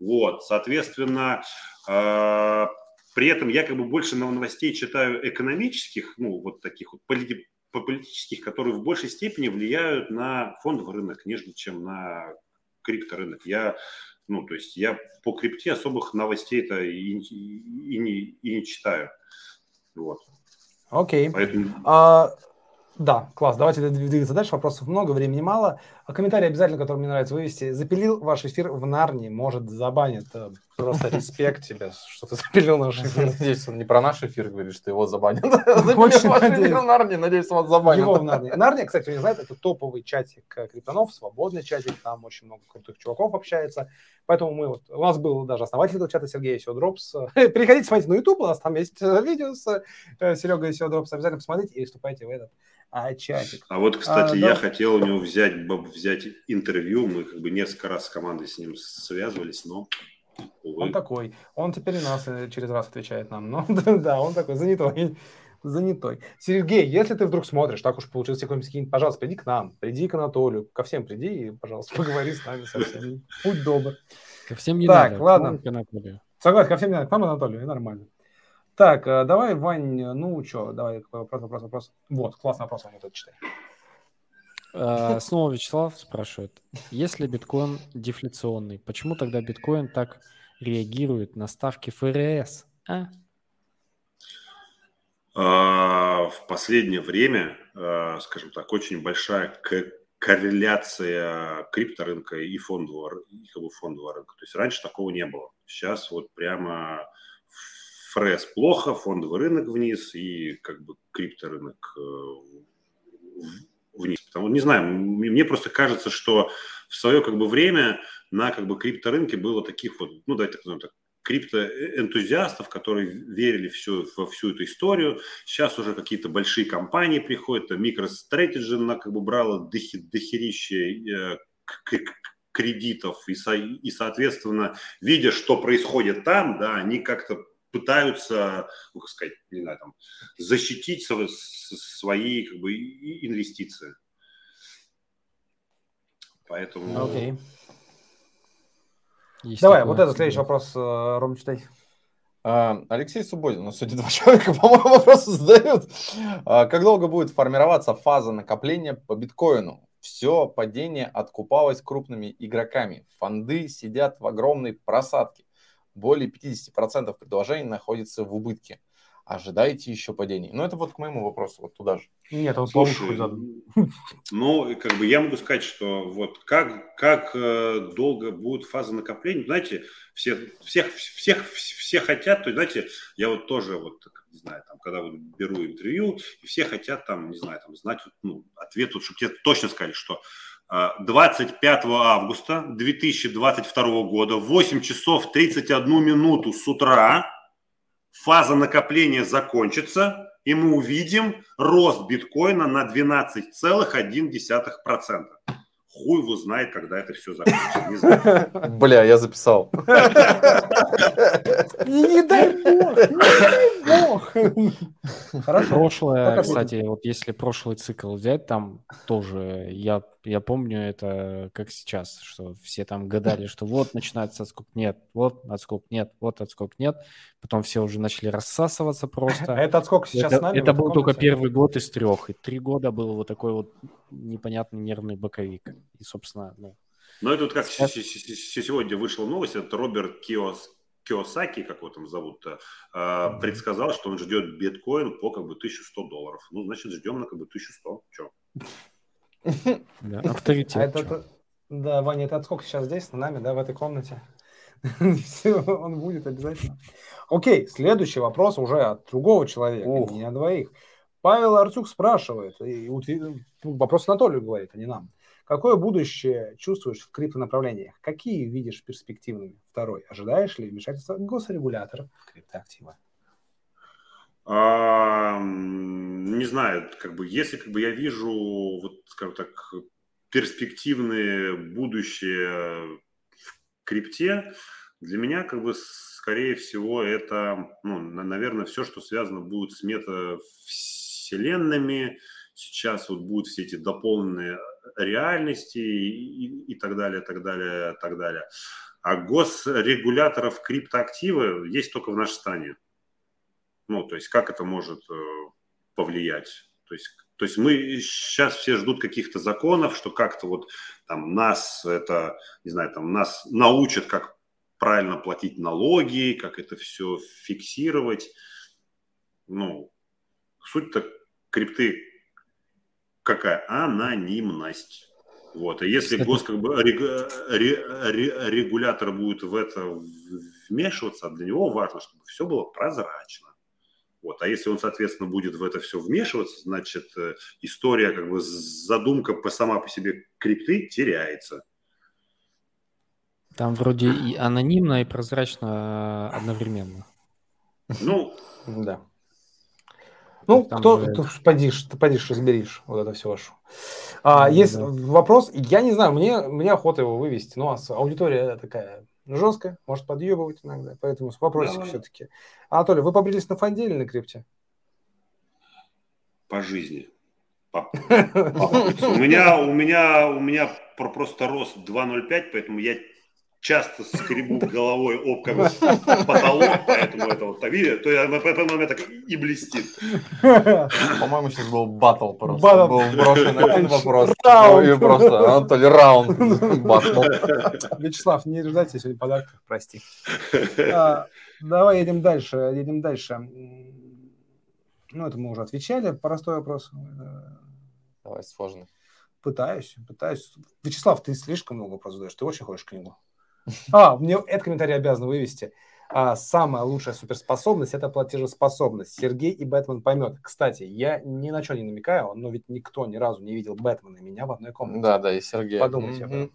D: Вот, соответственно, э, при этом я как бы больше новостей читаю экономических, ну, вот таких вот полити политических, которые в большей степени влияют на фондовый рынок, нежели чем на крипторынок. Я, ну, то есть я по крипте особых новостей-то и, и, и, не, и не читаю. Вот.
A: Окей. Поэтому... А, да, класс. Давайте двигаться дальше. Вопросов много, времени мало. А комментарий обязательно, который мне нравится вывести. Запилил ваш эфир в Нарнии, может, забанит. Э, просто респект тебе, что ты запилил наш эфир.
B: Надеюсь, он не про наш эфир говорит, что его забанят. Запилил ваш эфир в Нарнии, надеюсь, вас забанят. Его в
A: Нарнии. Нарния, кстати, кто не знает, это топовый чатик криптонов, свободный чатик, там очень много крутых чуваков общается. Поэтому мы вот, у нас был даже основатель этого чата Сергей Сеодропс. Переходите, смотрите на YouTube, у нас там есть э, видео с э, Серегой Сеодропс. Обязательно посмотрите и вступайте в этот а чатик.
D: А вот, кстати, а, я да. хотел у него взять, взять интервью. Мы как бы несколько раз с командой с ним связывались, но
A: Увы. Он такой. Он теперь и нас э, через раз отвечает нам. Но да, он такой занятой. Занятой. Сергей, если ты вдруг смотришь, так уж получилось, какой-нибудь пожалуйста, приди к нам, приди к Анатолию, ко всем приди и, пожалуйста, поговори с нами совсем. Будь добр.
C: Ко всем не
A: так,
C: надо.
A: ладно.
C: К Анатолию.
A: Согласен, ко всем не надо, к нам Анатолию, и нормально. Так, э, давай, Вань, ну что, давай, вопрос, вопрос, вопрос. Вот, классный вопрос, Ваня, тут читай.
C: А, Снова Вячеслав спрашивает, если биткоин дефляционный, почему тогда биткоин так реагирует на ставки ФРС? А?
D: А, В последнее время, скажем так, очень большая корреляция крипторынка и фондового, и как бы фондового рынка. То есть раньше такого не было. Сейчас вот прямо ФРС плохо, фондовый рынок вниз и как бы крипторынок э, вниз. Потому, не знаю, мне просто кажется, что в свое как бы время на как бы крипторынке было таких вот, ну давайте так назовем так, криптоэнтузиастов, которые верили всю, во всю эту историю. Сейчас уже какие-то большие компании приходят, MicroStrategy на как бы брала дохи- дохерище э, к- к- кредитов и, со- и, соответственно, видя, что происходит там, да, они как-то пытаются, ну, как сказать, не знаю, там, защитить свои как бы инвестиции. Поэтому...
A: Окей.
C: Есть
A: Давай,
C: такое.
A: вот этот следующий вопрос, э, Ром, читай.
B: А, Алексей Субботин, ну, сегодня два человека, по-моему, вопросы задают. А, Как долго будет формироваться фаза накопления по биткоину? Все падение откупалось крупными игроками. Фонды сидят в огромной просадке. Более 50% предложений находится в убытке. Ожидаете еще падений? Ну, это вот к моему вопросу, вот туда же.
A: Нет, он
D: Слушай, ну, как бы я могу сказать, что вот как, как э, долго будет фаза накопления, знаете, все, всех, всех, все хотят, то есть, знаете, я вот тоже, вот, не знаю, там, когда вот беру интервью, и все хотят там, не знаю, там, знать ну, ответ, вот, чтобы тебе точно сказали, что 25 августа 2022 года в 8 часов 31 минуту с утра фаза накопления закончится, и мы увидим рост биткоина на 12,1%. Хуй его знает, когда это все закончится. Не знаю.
B: Бля, я записал.
A: Не дай бог, не дай бог. Хорошо.
C: Прошлое, кстати, вот если прошлый цикл взять, там тоже, я, я помню это как сейчас, что все там гадали, что вот начинается отскок, нет, вот отскок, нет, вот отскок, нет. Потом все уже начали рассасываться
A: А
C: просто.
A: это сколько сейчас
C: это
A: с нами?
C: это был только первый год из трех, и три года был вот такой вот непонятный нервный боковик. И, собственно, ну,
D: Но это вот как сегодня вышла новость, это Роберт Киос, Киосаки, как его там зовут, э, предсказал, что он ждет биткоин по как бы 1100 долларов. Ну, значит, ждем на как бы 1100. Че?
C: да,
A: А
C: авторитет.
A: это,
C: чё.
A: это- да, Ваня, это сколько сейчас здесь, с нами, да, в этой комнате? Все, он будет обязательно. Окей, следующий вопрос уже от другого человека,
B: Ух.
A: не от двоих. Павел Арцук спрашивает, и утвер- ну, вопрос Анатолию говорит, а не нам. Какое будущее чувствуешь в криптонаправлениях? Какие видишь перспективными? Второй. Ожидаешь ли вмешательства госрегуляторов в криптоактивы?
D: А, не знаю, как бы, если как бы я вижу, вот, скажем так, перспективное будущее в крипте, для меня, как бы, скорее всего, это, ну, на- наверное, все, что связано будет с метавселенными. Сейчас вот будут все эти дополненные реальности и, и- так далее, так далее, так далее. А госрегуляторов криптоактивы есть только в нашей стране. Ну, то есть как это может э, повлиять? То есть, то есть мы сейчас все ждут каких-то законов, что как-то вот там нас это, не знаю, там нас научат, как правильно платить налоги, как это все фиксировать. Ну, суть-то крипты какая? Анонимность. Вот. И если гос как бы рег- ре- ре- регулятор будет в это вмешиваться, для него важно, чтобы все было прозрачно. Вот. А если он, соответственно, будет в это все вмешиваться, значит, э, история, как бы задумка по, сама по себе крипты теряется.
C: Там вроде и анонимно, и прозрачно одновременно.
D: Ну,
A: Да. Ну,
C: Там
A: кто,
C: же-
A: подишь, ты подишь, разберишь вот это все вашу. А,
C: Ну,
A: есть
C: да.
A: вопрос, я не знаю, мне, мне охота его вывести, но аудитория такая жесткая, может подъебывать иногда, поэтому вопросик
D: Давай.
A: все-таки. Анатолий, вы побрились на фонде или на крипте?
D: по жизни. По, у меня, у меня, у меня просто рост 2,05, поэтому я часто скребу головой об как потолок, поэтому это вот так, видите, то я, поэтому меня так и блестит.
B: По-моему, сейчас был батл просто. Батл. Был брошен один вопрос. Раунд. просто Анатолий раунд батл.
A: Вячеслав, не дайте сегодня подарок, прости. А, давай едем дальше, едем дальше. Ну, это мы уже отвечали. Простой вопрос.
B: Давай, сложный.
A: Пытаюсь, пытаюсь. Вячеслав, ты слишком много вопросов задаешь. Ты очень хочешь книгу. А, мне этот комментарий обязан вывести. А, самая лучшая суперспособность – это платежеспособность. Сергей и Бэтмен поймет. Кстати, я ни на что не намекаю, но ведь никто ни разу не видел Бэтмена и меня в одной комнате.
B: Да, да, и Сергей.
A: Подумайте об этом.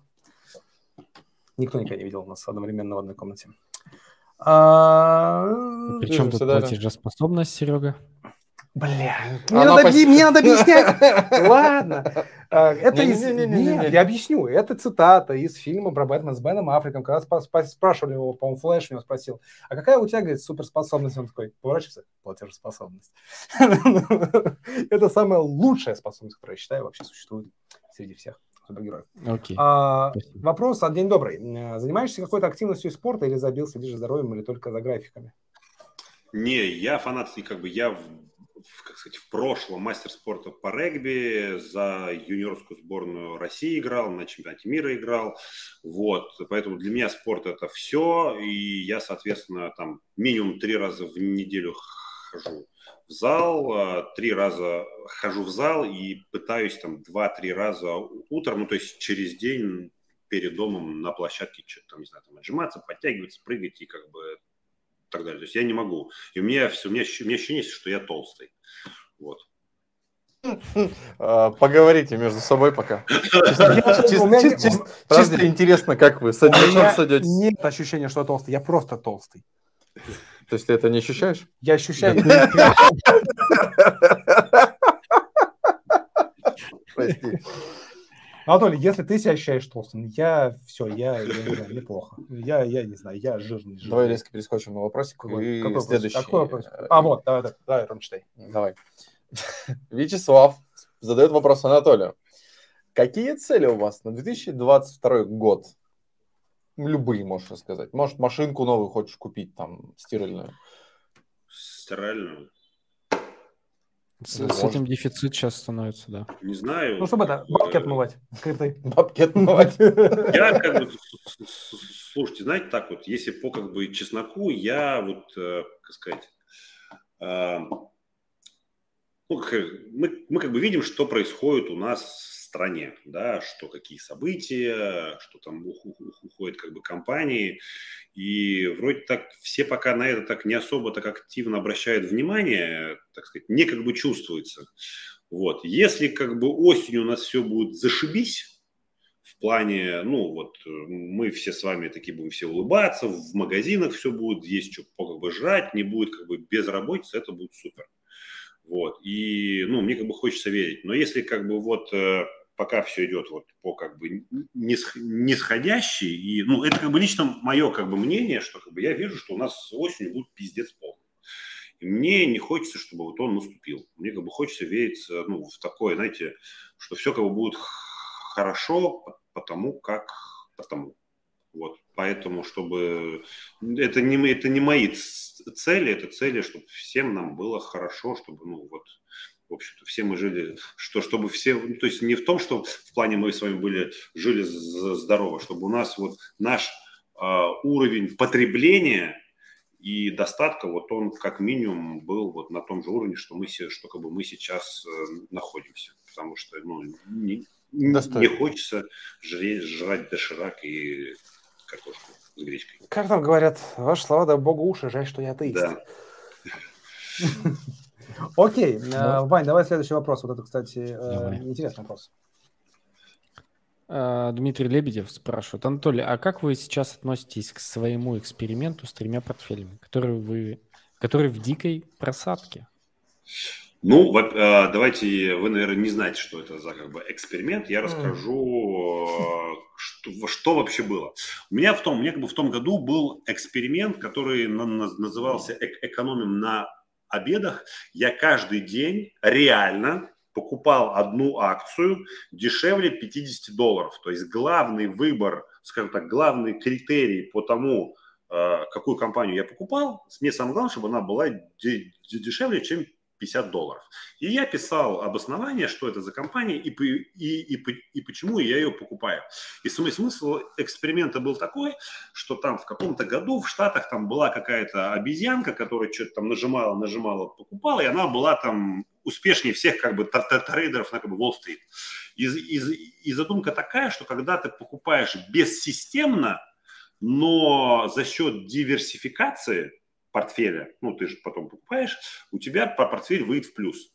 A: Никто никогда не видел нас одновременно в одной комнате. А...
C: Причем тут платежеспособность, Серега?
A: Бля, мне, надо, пос... мне надо объяснять. Ладно. А, это из... Нет, я объясню. Это цитата из фильма про Бэтмен с Беном Африком. Когда спрашивали его, по-моему, Флэш него спросил, а какая у тебя, говорит, суперспособность? Он такой, поворачивается, платежеспособность. Это самая лучшая способность, которая, я считаю, вообще существует среди всех супергероев.
C: Okay.
A: А, вопрос от День добрый. Занимаешься какой-то активностью спорта или забил, следишь за здоровьем или только за графиками?
D: Не, я фанат, как бы я как сказать, в прошлом мастер спорта по регби, за юниорскую сборную России играл, на чемпионате мира играл. Вот, поэтому для меня спорт это все, и я, соответственно, там минимум три раза в неделю хожу в зал, а, три раза хожу в зал и пытаюсь там два-три раза утром, ну то есть через день перед домом на площадке что-то там, не знаю, там отжиматься, подтягиваться, прыгать и как бы так далее. То есть я не могу. И у меня, все, у меня, у меня ощущение, что я толстый. Вот.
B: А, поговорите между собой пока. Чисто интересно, как вы садитесь.
A: Нет ощущения, что я толстый. Я просто толстый.
B: То есть ты это не ощущаешь?
A: Я ощущаю. Прости. Анатолий, если ты себя ощущаешь толстым, я все, я, я не знаю, неплохо. Я, я не знаю, я жирный. жирный.
B: Давай резко перескочим на вопросик.
A: Какой, какой следующий. Какой вопрос? А, вот, давай, давай, давай, Ром, читай.
B: Давай. Вячеслав задает вопрос Анатолию. Какие цели у вас на 2022 год? Любые, можешь рассказать. Может, машинку новую хочешь купить, там, стиральную?
D: Стиральную?
C: С, ну, с этим дефицит сейчас становится, да.
D: Не знаю.
A: Ну, чтобы это, бабки отмывать.
B: Бабки отмывать.
D: Я как бы, слушайте, знаете, так вот, если по как бы чесноку, я вот, э, как сказать, э, ну, мы, мы как бы видим, что происходит у нас стране, да, что какие события, что там уходят как бы компании, и вроде так все пока на это так не особо так активно обращают внимание, так сказать, не как бы чувствуется. Вот. Если как бы осенью у нас все будет зашибись, в плане, ну вот мы все с вами такие будем все улыбаться, в магазинах все будет, есть что как бы жрать, не будет как бы безработицы, это будет супер. Вот. И, ну, мне как бы хочется верить. Но если как бы вот э, пока все идет вот по как бы нисходящей, и, ну, это как бы лично мое как бы мнение, что как бы я вижу, что у нас осенью будет пиздец полный. И мне не хочется, чтобы вот он наступил. Мне как бы хочется верить ну, в такое, знаете, что все как бы будет хорошо, потому как потому. Вот. Поэтому, чтобы... Это не, это не мои цели, это цели, чтобы всем нам было хорошо, чтобы, ну, вот, в общем-то, все мы жили, что, чтобы все, ну, то есть не в том, что в плане мы с вами были, жили здорово, чтобы у нас вот наш э, уровень потребления и достатка, вот он как минимум был вот на том же уровне, что мы, что как бы мы сейчас э, находимся, потому что, ну, не, не хочется жрать, жрать доширак и картошку с гречкой.
A: Как там говорят, ваши слова, да богу уши, жаль, что я атеист. Да. Окей, э, Вань, давай следующий вопрос. Вот это, кстати, э, интересный вопрос.
C: Э, Дмитрий Лебедев спрашивает. Анатолий, а как вы сейчас относитесь к своему эксперименту с тремя портфелями, который, вы, который в дикой просадке?
D: Ну, давайте, вы, наверное, не знаете, что это за как бы эксперимент. Я расскажу, что, что вообще было. У меня в том, у меня как бы в том году был эксперимент, который назывался «Экономим на обедах я каждый день реально покупал одну акцию дешевле 50 долларов. То есть главный выбор, скажем так, главный критерий по тому, э, какую компанию я покупал, мне самое главное, чтобы она была дешевле, чем 50 долларов. И я писал обоснование, что это за компания и, и, и, и почему я ее покупаю. И смысл эксперимента был такой, что там в каком-то году в Штатах там была какая-то обезьянка, которая что-то там нажимала, нажимала, покупала, и она была там успешнее всех как бы трейдеров на как бы Уолл-стрит. И, и, и задумка такая, что когда ты покупаешь бессистемно, но за счет диверсификации – портфеля, ну, ты же потом покупаешь, у тебя портфель выйдет в плюс.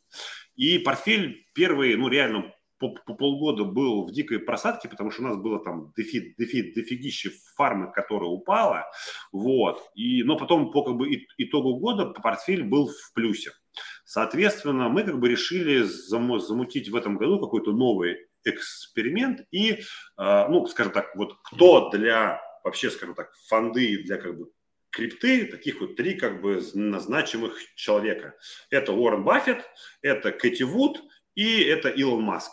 D: И портфель первый, ну, реально по, по полгода был в дикой просадке, потому что у нас было там дефи, дефи, дофигище фармы, которая упала, вот, и, но потом по как бы итогу года портфель был в плюсе. Соответственно, мы как бы решили замутить в этом году какой-то новый эксперимент и, э, ну, скажем так, вот кто для вообще, скажем так, фонды для как бы крипты, таких вот три как бы назначимых человека. Это Уоррен Баффет, это Кэти Вуд и это Илон Маск.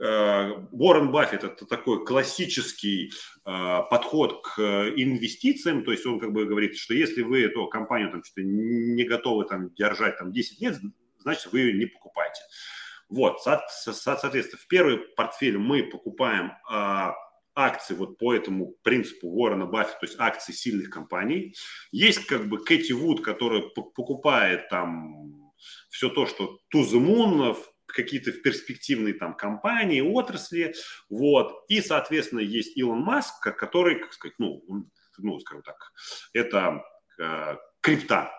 D: Э, Уоррен Баффет – это такой классический э, подход к инвестициям, то есть он как бы говорит, что если вы эту компанию там что-то не готовы там держать там 10 лет, значит вы ее не покупаете. Вот, соответственно, в первый портфель мы покупаем а, акции вот по этому принципу Уоррена Баффета, то есть акции сильных компаний. Есть как бы Кэти Вуд, которая покупает там все то, что moon, какие-то перспективные там компании, отрасли, вот. И, соответственно, есть Илон Маск, который, как сказать, ну, ну скажем так, это э, крипта,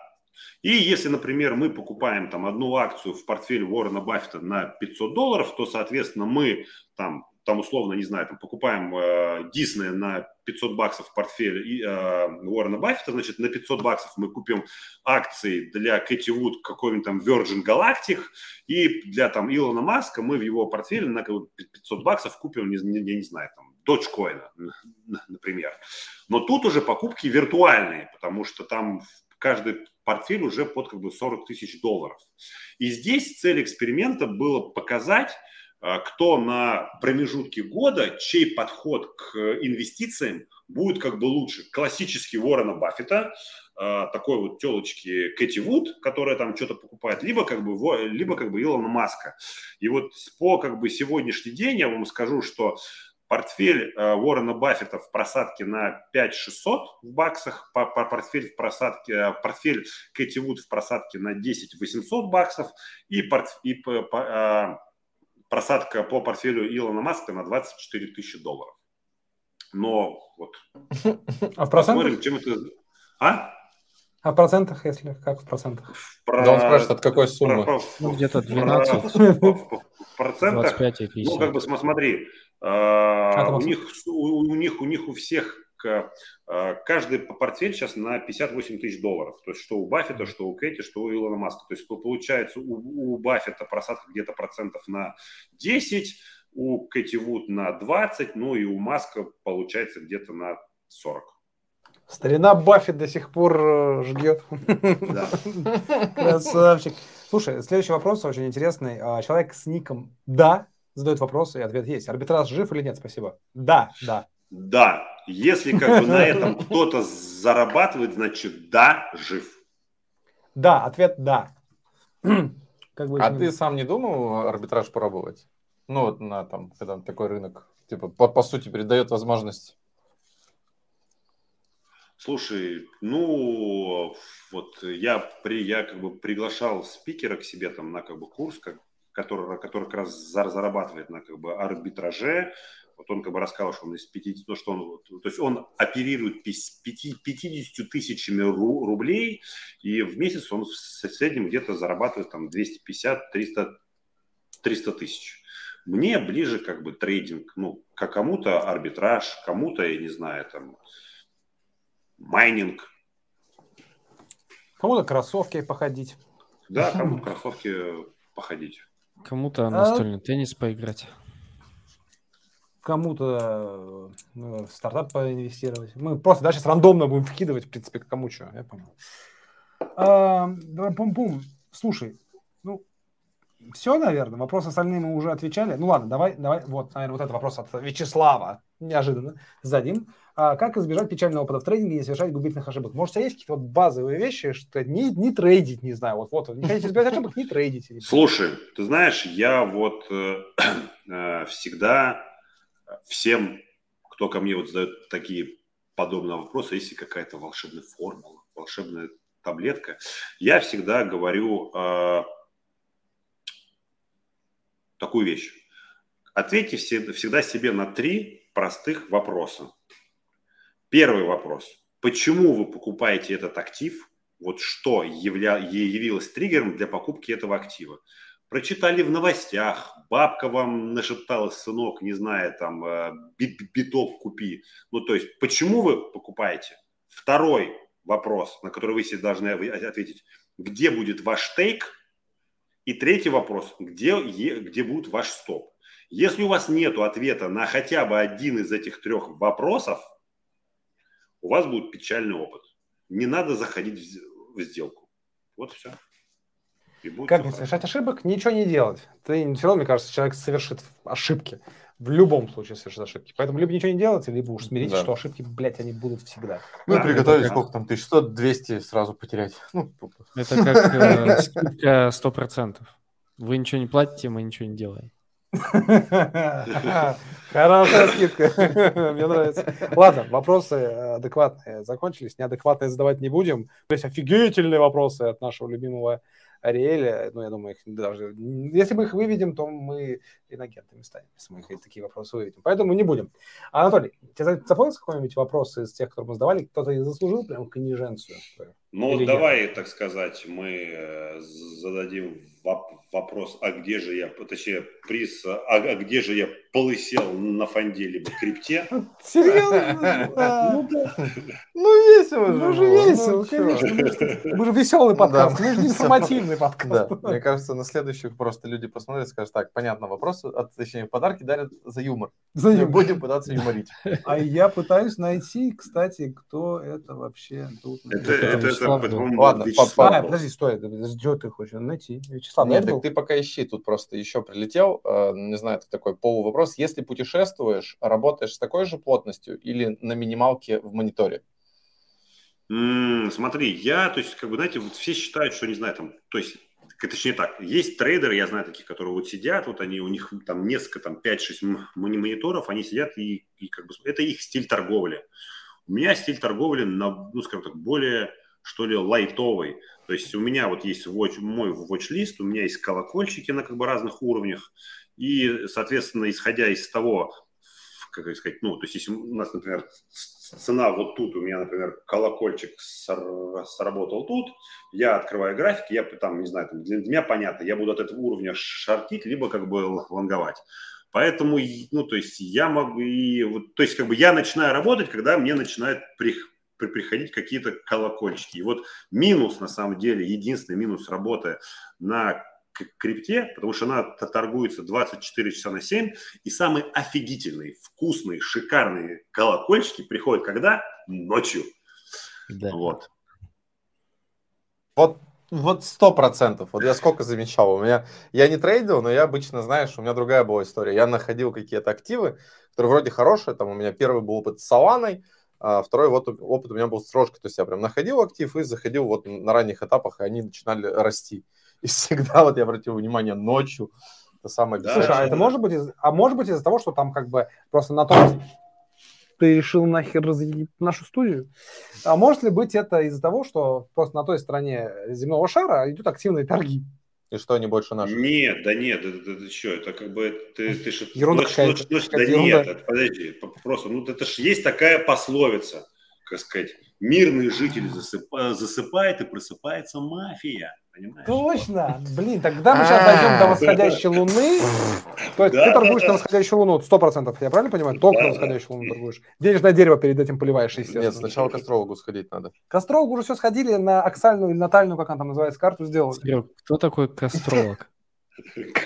D: и если, например, мы покупаем там одну акцию в портфель Уоррена Баффета на 500 долларов, то, соответственно, мы там там условно, не знаю, там покупаем э, на 500 баксов в портфель и, э, Уоррена Баффета, значит, на 500 баксов мы купим акции для Кэти Вуд какой-нибудь там Virgin Galactic, и для там Илона Маска мы в его портфеле на 500 баксов купим, не, не, не знаю, там, Dogecoin, например. Но тут уже покупки виртуальные, потому что там каждый портфель уже под как бы 40 тысяч долларов. И здесь цель эксперимента было показать, кто на промежутке года, чей подход к инвестициям будет как бы лучше. Классический Уоррена Баффета, а, такой вот телочки Кэти Вуд, которая там что-то покупает, либо как бы, либо как бы Илона Маска. И вот по как бы сегодняшний день я вам скажу, что портфель э, Уоррена Баффета в просадке на 5600 в баксах, по, по портфель в просадке, портфель Кэти Вуд в просадке на 10 800 баксов и, порт, и по, по, просадка по портфелю Илона Маска на 24 тысячи долларов. Но вот
A: а в процентах?
D: чем это... А?
A: А в процентах, если как в процентах?
B: Про... Да он спрашивает, от какой суммы? Про...
C: Ну, где-то 12.
D: В процентах? 25 Ну, как бы смотри, а, у, них, у, у, них, у них у всех каждый портфель сейчас на 58 тысяч долларов. То есть что у Баффета, что у Кэти, что у Илона Маска. То есть получается у, у Баффета просадка где-то процентов на 10, у Кэти Вуд на 20, ну и у Маска получается где-то на 40.
A: Старина Баффет до сих пор э, ждет. Да. Красавчик. Слушай, следующий вопрос очень интересный. А, человек с ником «Да» задает вопрос, и ответ есть. Арбитраж жив или нет? Спасибо. Да, да.
D: Да, если как бы на этом кто-то зарабатывает, значит да, жив.
A: Да, ответ да.
B: Как бы, а ты сам не думал арбитраж пробовать? Ну вот на там, когда такой рынок, типа по, по сути передает возможность.
D: Слушай, ну вот я при я как бы приглашал спикера к себе там на как бы курс, как, который, который как раз зарабатывает на как бы арбитраже, вот он как бы рассказал, что он из 50, ну, что он, то есть он оперирует 50 тысячами рублей, и в месяц он в среднем где-то зарабатывает там 250-300 300 тысяч. Мне ближе как бы трейдинг, ну, как кому-то арбитраж, кому-то, я не знаю, там, майнинг.
A: Кому-то кроссовки походить.
D: Да, кому-то кроссовки походить.
C: Кому-то а настольный а... теннис поиграть
A: кому-то э, в стартап поинвестировать. Мы просто сейчас рандомно будем вкидывать, в принципе, кому что, я понял. А, пум-пум. Слушай, ну, все, наверное. Вопрос остальные мы уже отвечали. Ну ладно, давай, давай, вот, наверное, вот этот вопрос от Вячеслава неожиданно зададим. А как избежать печального опыта в трейдинге и не совершать губительных ошибок? Может, у тебя есть какие-то вот базовые вещи, что не, не трейдить, не знаю, вот, вот, не хотите избежать ошибок, не трейдите.
D: Слушай, ты знаешь, я вот э, э, всегда всем, кто ко мне вот задает такие подобные вопросы, если какая-то волшебная формула, волшебная таблетка, я всегда говорю э, такую вещь. Ответьте всегда себе на три простых вопроса. Первый вопрос. Почему вы покупаете этот актив? Вот что явля, явилось триггером для покупки этого актива? Прочитали в новостях, бабка вам нашептала, сынок, не знаю, там, э, биток купи. Ну, то есть, почему вы покупаете? Второй вопрос, на который вы себе должны ответить. Где будет ваш тейк? И третий вопрос. Где, где будет ваш стоп? Если у вас нет ответа на хотя бы один из этих трех вопросов, у вас будет печальный опыт. Не надо заходить в сделку. Вот все.
A: Как не совершать ошибок? Ничего не делать. Ты все равно, мне кажется, человек совершит ошибки. В любом случае совершит ошибки. Поэтому либо ничего не делать, либо уж смиритесь, да. что ошибки, блядь, они будут всегда.
B: Ну да, приготовить как... сколько там, 1100, 200 сразу потерять. Ну,
C: это как э, скидка 100%. Вы ничего не платите, мы ничего не делаем.
A: Хорошая скидка. Мне нравится. Ладно, вопросы адекватные закончились. Неадекватные задавать не будем. То есть офигительные вопросы от нашего любимого Ариэля, ну, я думаю, их даже... Если мы их выведем, то мы иногентами станем, если мы их такие вопросы выведем. Поэтому не будем. Анатолий, тебе запомнился какой-нибудь вопрос из тех, которые мы задавали? Кто-то и заслужил прям кониженцию?
D: Ну, Или давай, нет? так сказать, мы э, зададим вопрос, а где же я, точнее, приз, а, а где же я полысел на фонде либо крипте?
A: Серьезно? Ну, весело же. Ну, же весело, конечно. Мы же веселый подкаст, мы же не информативный подкаст.
B: Мне кажется, на следующих просто люди посмотрят и скажут, так, понятно, вопрос, точнее, подарки дарят за юмор. За юмор. Будем пытаться юморить.
A: А я пытаюсь найти, кстати, кто это вообще тут.
D: Это, это, это,
A: Ладно, подожди, стой, что ты хочешь найти?
B: Вячеслав, Нет, так ты пока ищи, тут просто еще прилетел, э, не знаю, это такой полувопрос. Если путешествуешь, работаешь с такой же плотностью или на минималке в мониторе?
D: Смотри, я, то есть, как бы, знаете, вот все считают, что, не знаю, там, то есть, точнее так, есть трейдеры, я знаю таких, которые вот сидят, вот они, у них там несколько, там, 5-6 мониторов, они сидят и, и как бы, это их стиль торговли. У меня стиль торговли, на, ну, скажем так, более что ли, лайтовый. То есть у меня вот есть watch, мой watch-лист, у меня есть колокольчики на как бы разных уровнях, и, соответственно, исходя из того, как сказать, ну, то есть если у нас, например, цена вот тут, у меня, например, колокольчик сработал тут, я открываю график, я там, не знаю, там, для меня понятно, я буду от этого уровня шортить, либо как бы лонговать. Поэтому, ну, то есть я могу, и, вот, то есть как бы я начинаю работать, когда мне начинает при, приходить какие-то колокольчики. И вот минус, на самом деле, единственный минус работы на крипте, потому что она торгуется 24 часа на 7, и самые офигительные, вкусные, шикарные колокольчики приходят когда? Ночью. Да. Вот.
B: Вот вот сто процентов. Вот я сколько замечал. У меня я не трейдил, но я обычно, знаешь, у меня другая была история. Я находил какие-то активы, которые вроде хорошие. Там у меня первый был опыт с Соланой, а второй вот опыт у меня был с то есть я прям находил актив и заходил вот на ранних этапах, и они начинали расти. И всегда вот я обратил внимание ночью, это самое
A: да, Слушай, а это может быть, из... а может быть из-за того, что там как бы просто на том ты решил нахер разъебать нашу студию? А может ли быть это из-за того, что просто на той стороне земного шара идут активные торги?
B: И что они больше наши?
D: Нет, да нет, это, это, это что, это как бы, ты, ты ж, ерунда ночь, ночь, ночь, да ерунда. нет, это, подожди, просто, ну это ж есть такая пословица, как сказать, мирный житель засыпает, засыпает и просыпается мафия. Понимаешь?
A: Точно! Блин, тогда мы сейчас дойдем до восходящей луны. То есть ты торгуешь на восходящую луну, сто процентов, я правильно понимаю? Только на восходящую луну торгуешь. Денежное дерево перед этим поливаешь, естественно.
B: Нет, сначала к астрологу сходить надо.
A: К астрологу уже все сходили, на аксальную или натальную, как она там называется, карту сделали.
C: Серег, кто такой кастролог?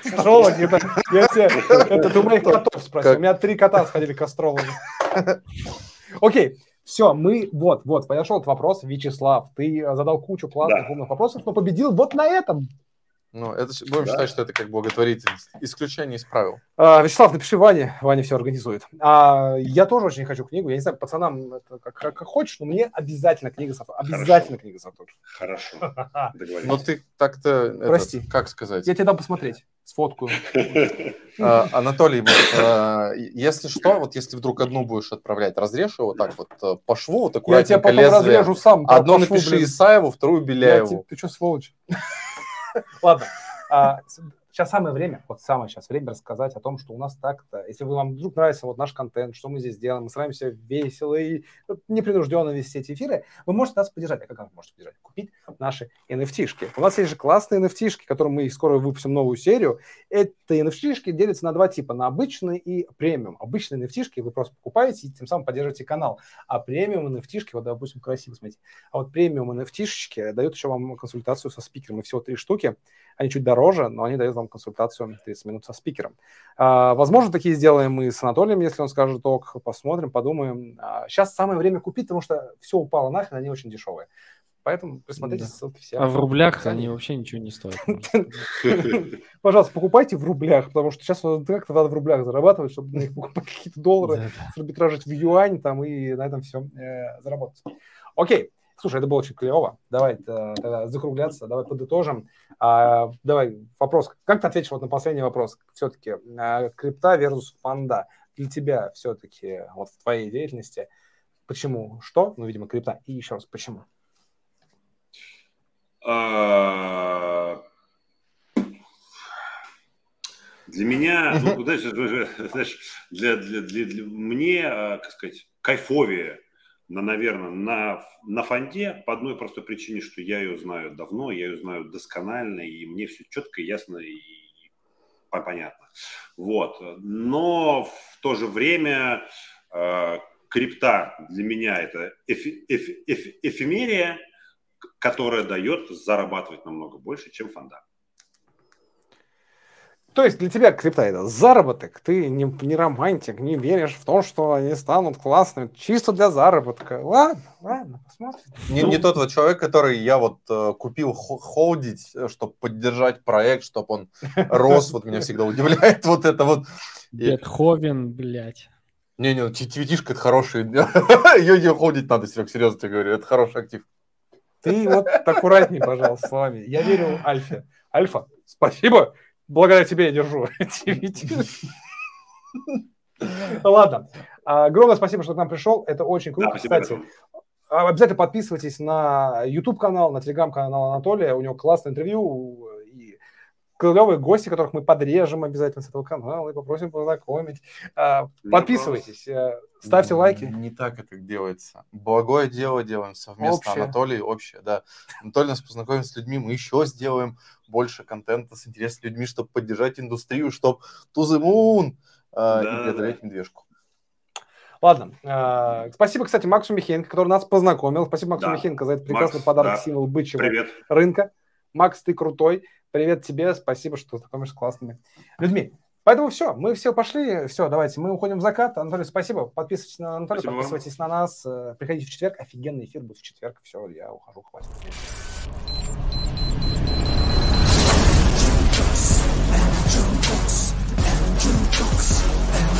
A: Кастролог, это, я тебе, это ты у моих котов спросил. У меня три кота сходили к астрологу. Окей, Все, мы, вот, вот, подошел этот вопрос, Вячеслав, ты задал кучу классных, да. умных вопросов, но победил вот на этом.
B: Ну, это будем да. считать, что это как благотворительность. Исключение из правил.
A: А, Вячеслав, напиши Ване, Ваня все организует. А, я тоже очень хочу книгу. Я не знаю, пацанам это как, как, как хочешь, но мне обязательно книга Сатур. Обязательно книга Сатур.
D: Хорошо.
B: Но ты так-то,
A: Прости.
B: как сказать?
A: Я тебе дам посмотреть, сфоткаю.
B: А, Анатолий, а, если что, вот если вдруг одну будешь отправлять, разрежь его так вот э, по шву, вот
A: аккуратненько Я тебя потом разрежу сам.
B: Одну напиши Исаеву, вторую Беляеву.
A: Ты что, сволочь? Ладно. А, сейчас самое время, вот самое сейчас время рассказать о том, что у нас так-то, если вам вдруг нравится вот наш контент, что мы здесь делаем, мы стараемся весело и непринужденно вести эти эфиры, вы можете нас поддержать. А как вы можете поддержать? Купить наши NFT-шки. У нас есть же классные NFT-шки, которые мы скоро выпустим новую серию. Эти NFT-шки делятся на два типа, на обычные и премиум. Обычные NFT-шки вы просто покупаете и тем самым поддерживаете канал. А премиум NFT-шки, вот, допустим, красиво, смотрите, а вот премиум NFT-шки дают еще вам консультацию со спикером, и всего три штуки. Они чуть дороже, но они дают вам консультацию 30 минут со спикером. А, возможно, такие сделаем мы с Анатолием, если он скажет ок, посмотрим, подумаем. А, сейчас самое время купить, потому что все упало нахрен, они очень дешевые. Поэтому присмотрите да. ссылки все.
C: А в рублях они вообще ничего не стоят.
A: Пожалуйста, покупайте в рублях, потому что сейчас как-то надо в рублях зарабатывать, чтобы на них покупать какие-то доллары, арбитражить в юань там и на этом все э, заработать. Окей. Слушай, это было очень клево. Давай э, тогда закругляться, давай подытожим. А, давай вопрос. Как ты ответишь вот на последний вопрос? Все-таки а, крипта versus фонда. Для тебя все-таки вот в твоей деятельности почему? Что? Ну, видимо, крипта. И еще раз, почему?
D: А... Для меня, ну, знаешь, знаешь для, для, для, для мне, а, как сказать, кайфовее на, наверное, на, на фонде по одной простой причине, что я ее знаю давно, я ее знаю досконально, и мне все четко, ясно и, понятно. Вот. Но в то же время э, крипта для меня это эфи, эфи, эфи, эфемерия, которая дает зарабатывать намного больше, чем фонда.
A: То есть для тебя крипта это заработок, ты не, не романтик, не веришь в то, что они станут классными, чисто для заработка. Ладно, ладно, посмотрим.
B: Не, не тот вот человек, который я вот э, купил холдить, э, чтобы поддержать проект, чтобы он рос, вот меня всегда удивляет вот это вот.
C: Бетховен, блядь.
B: Не-не, TVT-шка это хороший, ее не ходить надо, Серег, серьезно тебе говорю, это хороший актив.
A: Ты вот аккуратней, пожалуйста, с вами. Я верю Альфе. Альфа, спасибо благодаря тебе я держу Ладно. Огромное спасибо, что к нам пришел. Это очень круто. Да, Кстати, обязательно подписывайтесь на YouTube-канал, на телеграм-канал Анатолия. У него классное интервью клевые гости, которых мы подрежем обязательно с этого канала и попросим познакомить. Подписывайтесь. Вопрос. Ставьте лайки.
B: Не так это делается. Благое дело делаем совместно. Общее. Анатолий, общее, да. Анатолий нас познакомит с людьми, мы еще сделаем больше контента с интересными людьми, чтобы поддержать индустрию, чтобы to the moon да, и преодолеть да. медвежку.
A: Ладно. Э, спасибо, кстати, Максу Михеенко, который нас познакомил. Спасибо Максу да. Михеенко за этот прекрасный Макс, подарок, да. символ бычьего Привет. рынка. Макс, ты крутой. Привет тебе, спасибо, что знакомишь с классными людьми. Поэтому все, мы все пошли, все, давайте, мы уходим в закат. Анатолий, спасибо, подписывайтесь на Анатолия, спасибо подписывайтесь вам. на нас, э, приходите в четверг, офигенный эфир будет в четверг, все, я ухожу, хватит. Andrew